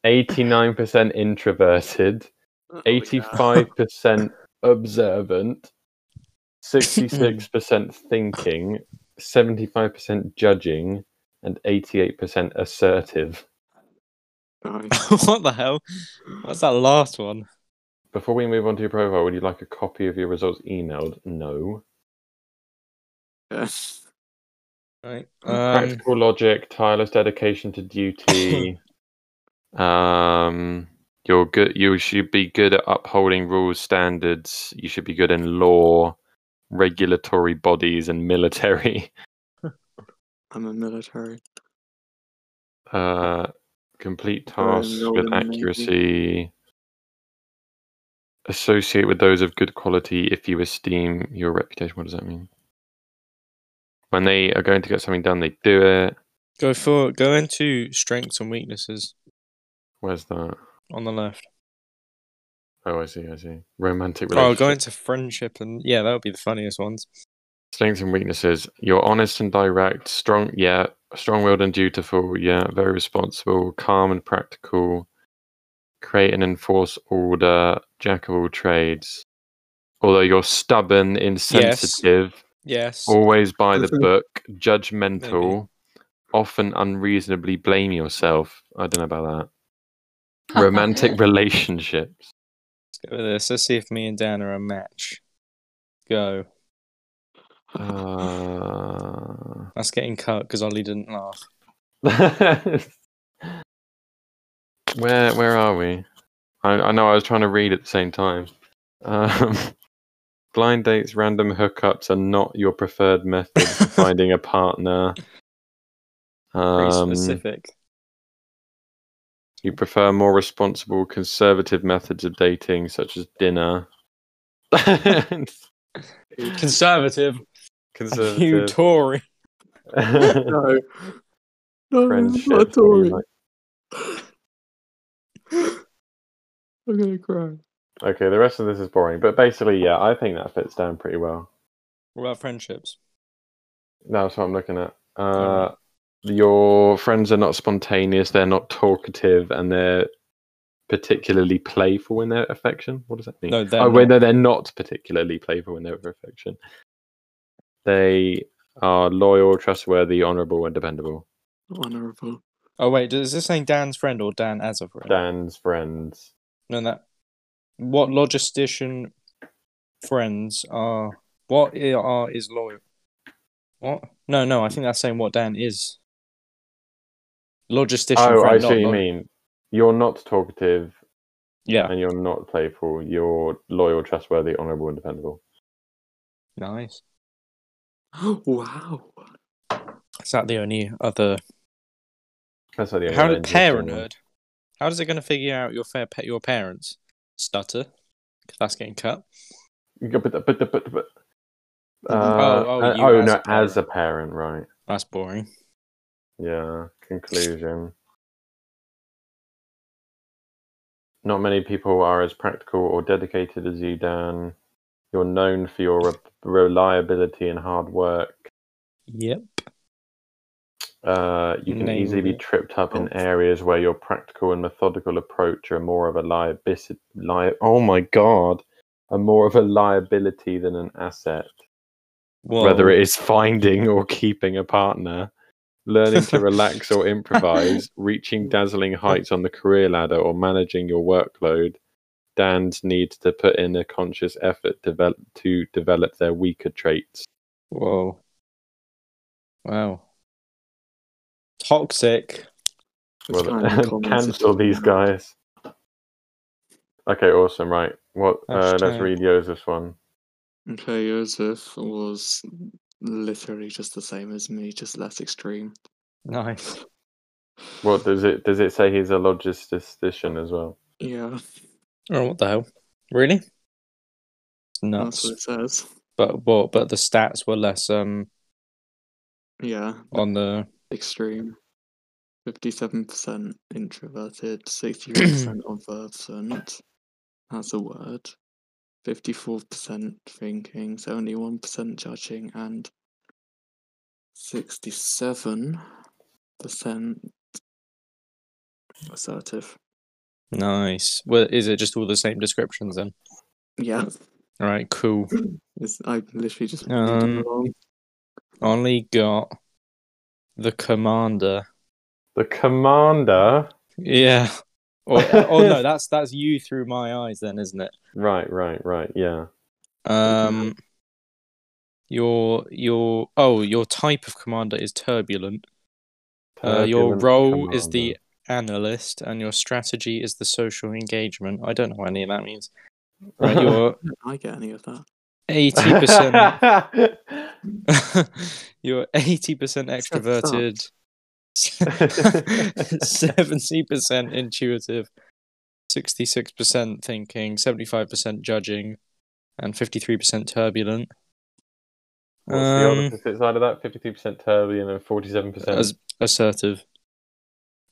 89% introverted, Oh, 85% observant, 66% thinking, 75% judging, and 88% assertive. What the hell? What's that last one? Before we move on to your profile, would you like a copy of your results emailed? No. Yeah. Right. Um. Practical logic, tireless dedication to duty. um, you're good. You should be good at upholding rules, standards. You should be good in law, regulatory bodies, and military. I'm a military. Uh, complete tasks with accuracy. Associate with those of good quality if you esteem your reputation. What does that mean? When they are going to get something done, they do it. Go for go into strengths and weaknesses Where's that? on the left. Oh, I see. I see. Romantic Oh, go into friendship and yeah, that would be the funniest ones. Strengths and weaknesses. You're honest and direct. Strong, yeah. Strong-willed and dutiful. Yeah. Very responsible. Calm and practical. Create and enforce order. Jack of all trades. Although you're stubborn, insensitive, Yes. always by the book, judgmental, often unreasonably blame yourself. I don't know about that. Romantic relationships. Let's go with this. Let's see if me and Dan are a match. Go. Uh... That's getting cut because Ollie didn't laugh. where where are we? I, I know I was trying to read at the same time. Um, blind dates, random hookups are not your preferred method for finding a partner. Pretty Um, specific. you prefer more responsible, conservative methods of dating, such as dinner. Conservative. Conservative. You conservative. Tory. No. No, Friendship. I'm not a Tory. like- I'm gonna cry. Okay, the rest of this is boring, but basically, yeah, I think that fits down pretty well. What about friendships? That's what I'm looking at. Uh, your friends are not spontaneous, they're not talkative, and they're particularly playful in their affection. What does that mean? No, they're oh, wait, not. no, they're not particularly playful in their affection. They are loyal, trustworthy, honourable, and dependable. Honourable. Oh wait, is this saying Dan's friend or Dan as a friend? Dan's friends. No, that. What logistician friends are? What i- are is loyal? What? No, no. I think that's saying what Dan is. Logistician Oh, friend. I see what you lo- mean. You're not talkative Yeah, and you're not playful. You're loyal, trustworthy, honourable, and dependable. nice. Oh, wow. Is that the only other? That's like the only How other did interesting one. parenthood? How is it going to figure out your fair pet your parents? Stutter, that's getting cut. But, but, but, but, but, Oh, uh, oh, uh, oh as no, a as a parent, right? That's boring. Yeah. Conclusion. Not many people are as practical or dedicated as you, Dan. You're known for your re- reliability and hard work. Yep. Uh, you can easily be tripped up in areas where your practical and methodical approach are more of a liability. Li- oh my god, are more of a liability than an asset. Whether it is finding or keeping a partner, learning to relax or improvise, reaching dazzling heights on the career ladder, or managing your workload, Dan's needs to put in a conscious effort develop, to develop their weaker traits. Whoa. Wow. Toxic. Well, cancel these guys. Okay, awesome. Right, what? Uh, let's read Joseph's one. Okay, Joseph was literally just the same as me, just less extreme. Nice. What does it? Does it say he's a logistician as well? Yeah, Oh, what the hell? Really? that's Nuts. what it says. But what? But the stats were less um Yeah, on the. Extreme. 57% introverted, 63% observant. That's a word. 54% thinking, 71% judging, and 67% assertive. Nice. Well, is it just all the same descriptions then? Yeah, All right, cool. it's, I literally just Um. Only got the commander. The commander. Yeah. Or, oh no, that's that's you through my eyes then, isn't it? Right, right, right. Yeah. Um, your your oh your type of commander is turbulent. Uh, your Turbulent role is the analyst, and your strategy is the social engagement. I don't know what any of that means. Right, you're I get any of that? Eighty percent. you're eighty percent extroverted. Seventy percent intuitive, sixty-six percent thinking, seventy-five percent judging, and fifty-three percent turbulent. What's the Um, opposite side of that? Fifty-three percent turbulent and forty-seven percent. Assertive.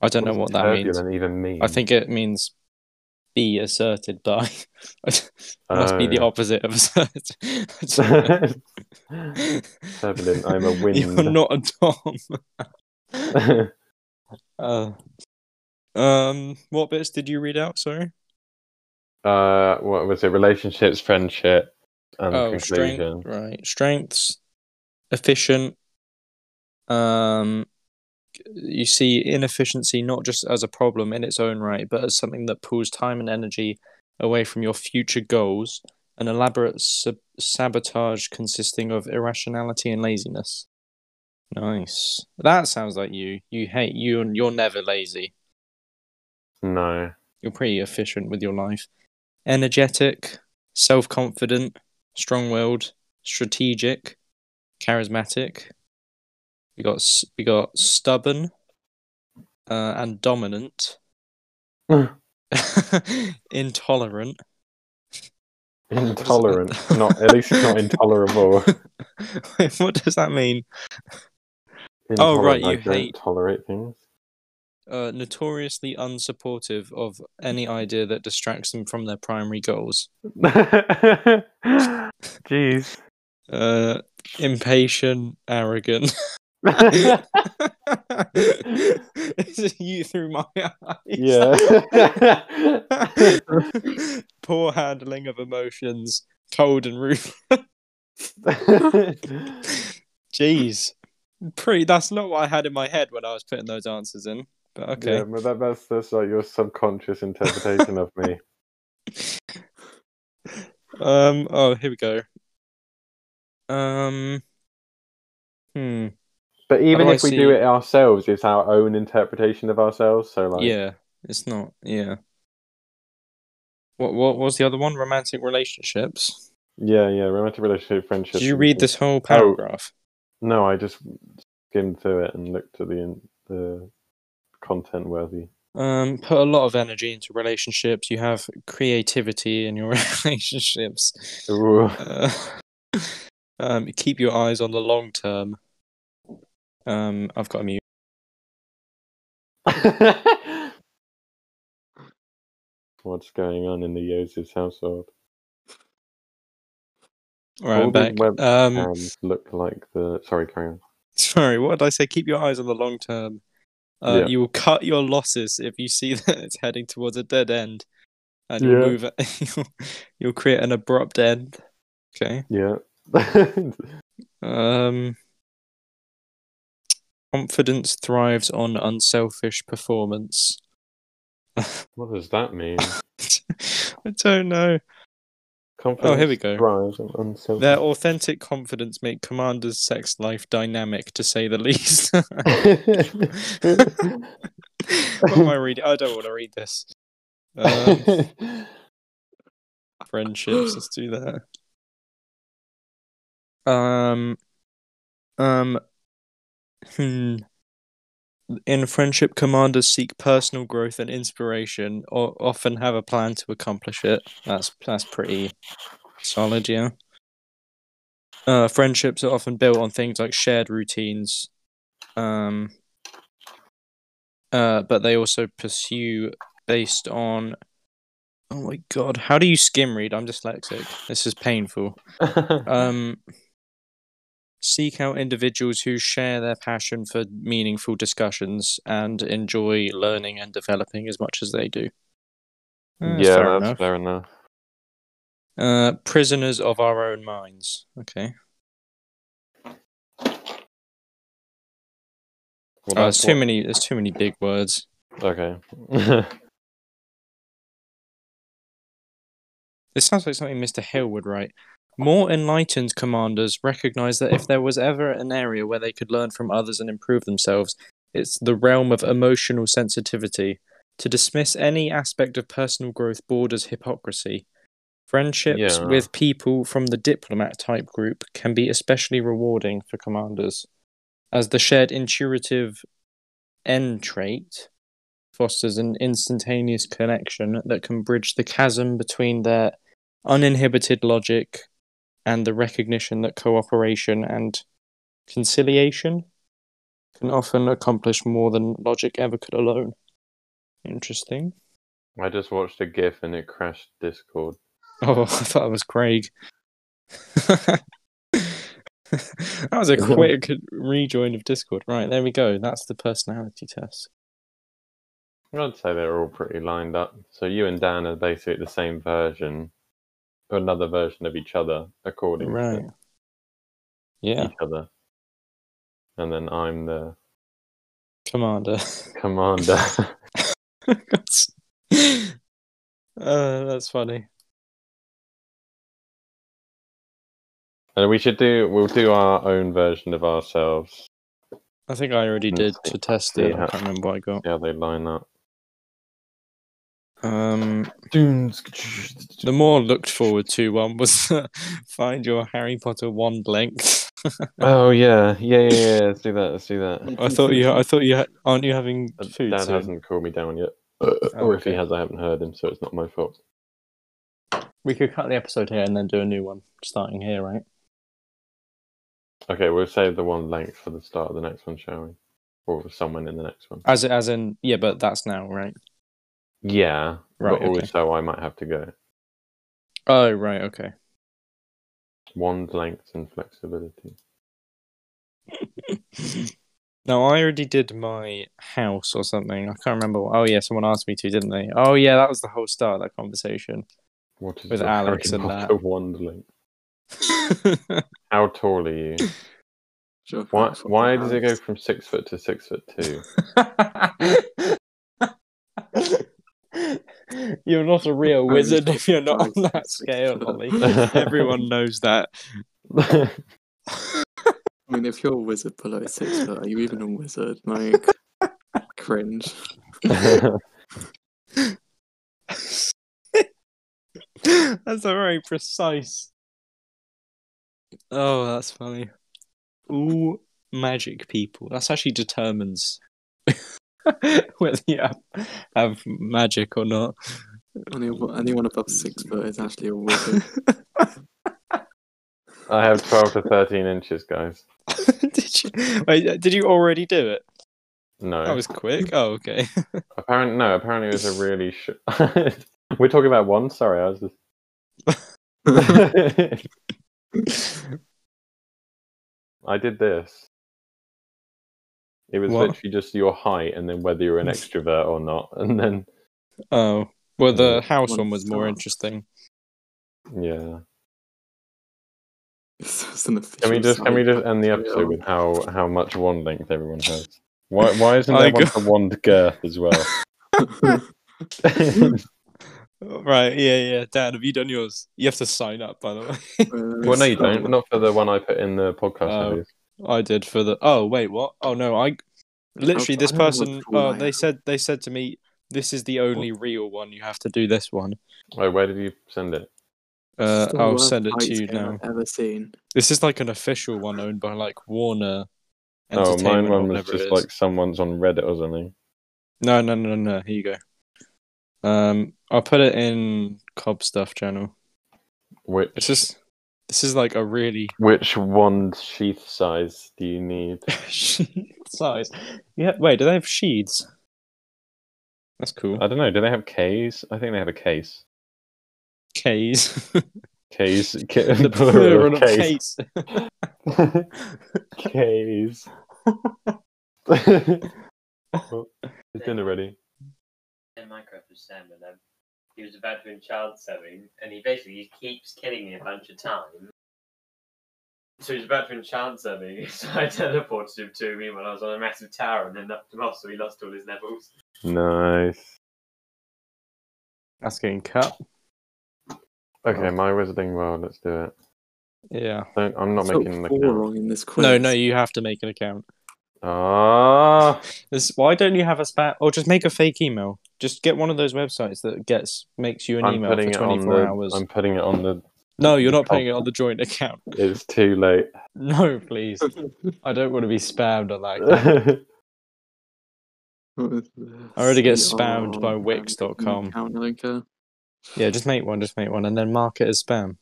I don't know what that means. Even mean? I think it means be asserted by. it must be Oh, the opposite of asserted. Turbulent, I'm a wind. You're not a Tom. Uh, um, what bits did you read out? Sorry. uh, what was it? Relationships, friendship, and oh, conclusion. strength. Right, strengths, efficient. Um, you see inefficiency not just as a problem in its own right, but as something that pulls time and energy away from your future goals. An elaborate sab- sabotage consisting of irrationality and laziness. Nice. That sounds like you. You hate you, and you're never lazy. No. You're pretty efficient with your life. Energetic, self confident, strong willed, strategic, charismatic. We got we got stubborn, uh, and dominant. Intolerant. Intolerant. not at least not intolerable. Wait, what does that mean? Oh, right, you don't hate- tolerate things. Uh, notoriously unsupportive of any idea that distracts them from their primary goals. Jeez. Uh, impatient, arrogant. Is you through my eyes? Yeah. Poor handling of emotions, cold and rude. Jeez, pretty. That's not what I had in my head when I was putting those answers in. But okay. Yeah, but that, that's that's like your subconscious interpretation of me. Um. Oh, here we go. Um. Hmm. But even if we do it ourselves, it's our own interpretation of ourselves. So like, yeah, it's not. Yeah. What What was the other one? Romantic relationships. yeah, yeah. Romantic relationship, friendship. Did you read this whole paragraph? No, I just skimmed through it and looked at the the content worthy. Um, put a lot of energy into relationships. You have creativity in your relationships. Uh, um, keep your eyes on the long term. Um, I've got a mute. What's going on in the Yoses household? All right, All I'm back. Um, look like the. Sorry, carry on. sorry, what did I say? Keep your eyes on the long term. Uh, Yeah. You will cut your losses if you see that it's heading towards a dead end, and you'll Yeah. move. It, you'll, you'll create an abrupt end. Okay. Yeah. Um, confidence thrives on unselfish performance. what does that mean? I don't know. Confidence Oh, here we go. thrives on unselfish- Their authentic confidence make Commander's sex life dynamic, to say the least. what am I reading? I don't want to read this. Um, friendships. Let's do that. Um, um, hmm. In friendship, commanders seek personal growth and inspiration, or often have a plan to accomplish it. That's that's pretty solid, yeah. Uh, friendships are often built on things like shared routines, um, uh, but they also pursue based on. Oh my god! How do you skim read? I'm dyslexic. This is painful. Um, seek out individuals who share their passion for meaningful discussions and enjoy learning and developing as much as they do. Uh, yeah, fair that's enough. fair enough. Uh, prisoners of our own minds. Okay. Well, Oh, there's that's too many. There's too many big words. Okay. This sounds like something Mr. Hill would write. More enlightened commanders recognize that if there was ever an area where they could learn from others and improve themselves, it's the realm of emotional sensitivity. To dismiss any aspect of personal growth borders hypocrisy. Friendships Yeah. with people from the diplomat type group can be especially rewarding for commanders, as the shared intuitive N trait fosters an instantaneous connection that can bridge the chasm between their uninhibited logic and the recognition that cooperation and conciliation can often accomplish more than logic ever could alone. Interesting. I just watched a GIF and it crashed Discord. Oh, I thought it was Craig. that was a quick rejoin of Discord. Right, there we go. That's the personality test. I'd say they're all pretty lined up. So you and Dan are basically the same version, or another version of each other, according Right. to Yeah, each other. And then I'm the Commander. commander. uh, that's funny. and we should do. We'll do our own version of ourselves. I think I already did to test it. I can't remember what I got. How they line up. Um, Dunes. the more looked forward to one was find your Harry Potter wand length. Oh yeah, yeah, yeah, yeah. Let's do that. Let's do that. I thought you, I thought you had, aren't you having food? Dan soon? hasn't called me down yet, or if he okay. has, I haven't heard him, so it's not my fault. We could cut the episode here and then do a new one starting here, right? Okay, we'll save the one length for the start of the next one, shall we? Or someone in the next one. As as in yeah, but that's now, right? Yeah, Right, but okay. also I might have to go. Oh right, okay. Wand length and flexibility. No, I already did my house or something. I can't remember. What... Oh yeah, someone asked me to, didn't they? Oh yeah, that was the whole start of that conversation. What is With Alex and Potter that. wand length? How tall are you? Sure, Why? what Why does it go from six foot to six foot two? you're not a real wizard if you're not on that scale, six Ollie. Everyone knows that. I mean, if you're a wizard below six foot, are you even a wizard? Like, cringe. that's a very precise. Oh, that's funny. All magic people. That's actually determines whether you have, have magic or not. Anyone, anyone above six foot is actually a wizard. I have twelve to thirteen inches, guys. did you? Wait, uh, did you already do it? No, That was quick. Oh, okay. apparently no. Apparently it was a really. Sh- We're talking about one. Sorry, I was just. I did this. It was What? literally just your height and then whether you're an extrovert or not. And then, Oh, well, the Yeah, house one one was more interesting. yeah. Can we official just can we just end the episode with how how much wand length everyone has? Why why isn't I there one for wand girth as well? Right, yeah, yeah. Dan, have you done yours? You have to sign up, by the way. well, no, you don't. Not for the one I put in the podcast. Oh. Notes. I did for the. Oh wait, what? Oh no, I literally this I don't know what person. tool Oh, they said they said to me, "This is the only real one. You have to do this one." Oh, where did you send it? Uh, It's the I'll worst send it height to you scale now. I've ever seen. This is like an official one owned by like Warner. Oh, Entertainment mine or one was whatever it just is. like someone's on Reddit or something. No, no, no, no. Here you go. Um, I'll put it in Cobb stuff channel. Which This is this is like a really which wand sheath size do you need? sheath size. Yeah. Wait, do they have sheaths? That's cool. I don't know. Do they have K's? I think they have a case. K's. K's. K- the plural plural of of case. case. K's. well, is dinner ready? in Minecraft with Sam and um, he was about to enchant something, and he basically he keeps killing me a bunch of times. So he's about to enchant something, so I teleported him to me when I was on a massive tower and then knocked him off, so he lost all his levels. Nice. That's getting cut. Okay, my wizarding world. Let's do it. Yeah. Don't, I'm not I've making an account. wrong in this quiz. No, no, you have to make an account. Ah, This, why don't you have a spam or just make a fake email? Just get one of those websites that gets makes you an I'm email for 24 the. hours. I'm putting it on the. No, you're not putting it on the joint account. It's too late. No, please. I don't want to be spammed on that. account. What is this? I already get CR, spammed by um, Wix.com. Account linker. Yeah, just make one, just make one, and then mark it as spam.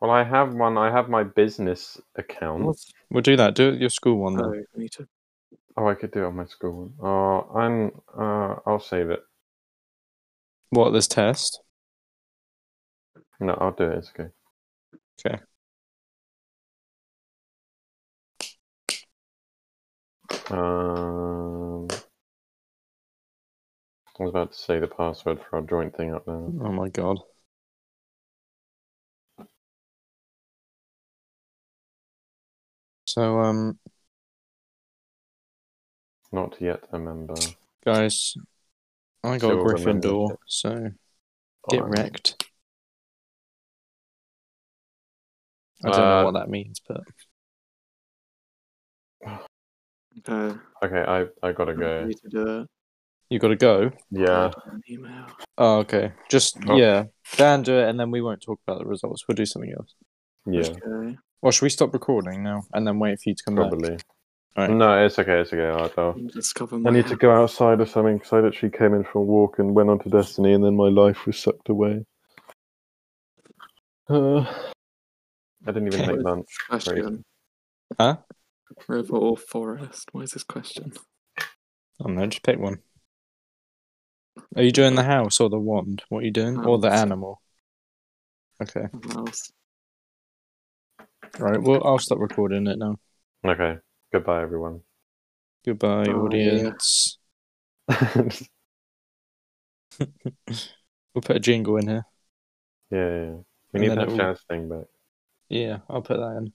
well, I have one. I have my business account. We'll do that. Do it your school one then. I need to. Oh, I could do it on my school. Oh, I'm. Uh, I'll save it. What this test? No, I'll do it. It's okay. Okay. Um, I was about to say the password for our joint thing up there. Oh my god. So um Not yet a member. guys, I got Still Gryffindor, it. so get Alright. wrecked. I don't know Uh, what that means, but Okay. Okay, I I gotta I go. need to do it. you got to go. Yeah. An email. Oh, okay. Just Oh. yeah, Dan, do it, and then we won't talk about the results. We'll do something else. Yeah. Okay. Or should we stop recording now and then wait for you to come back? Probably. Right. No, it's okay. It's okay. I'll, I'll, Discover my I need to go outside or something because I literally came in for a walk and went on to Destiny, and then my life was sucked away. Uh, I didn't even Okay. make lunch. question. Huh? River or forest? Why is this question? I don't know, just pick one. Are you doing the house or the wand? What are you doing? Or the animal? Okay. Mouse. Right, well, I'll stop recording it now. Okay. Goodbye, everyone. Goodbye, Bye. audience. We'll put a jingle in here. yeah, yeah. We And need that it will- jazz thing back. Yeah, I'll put that in.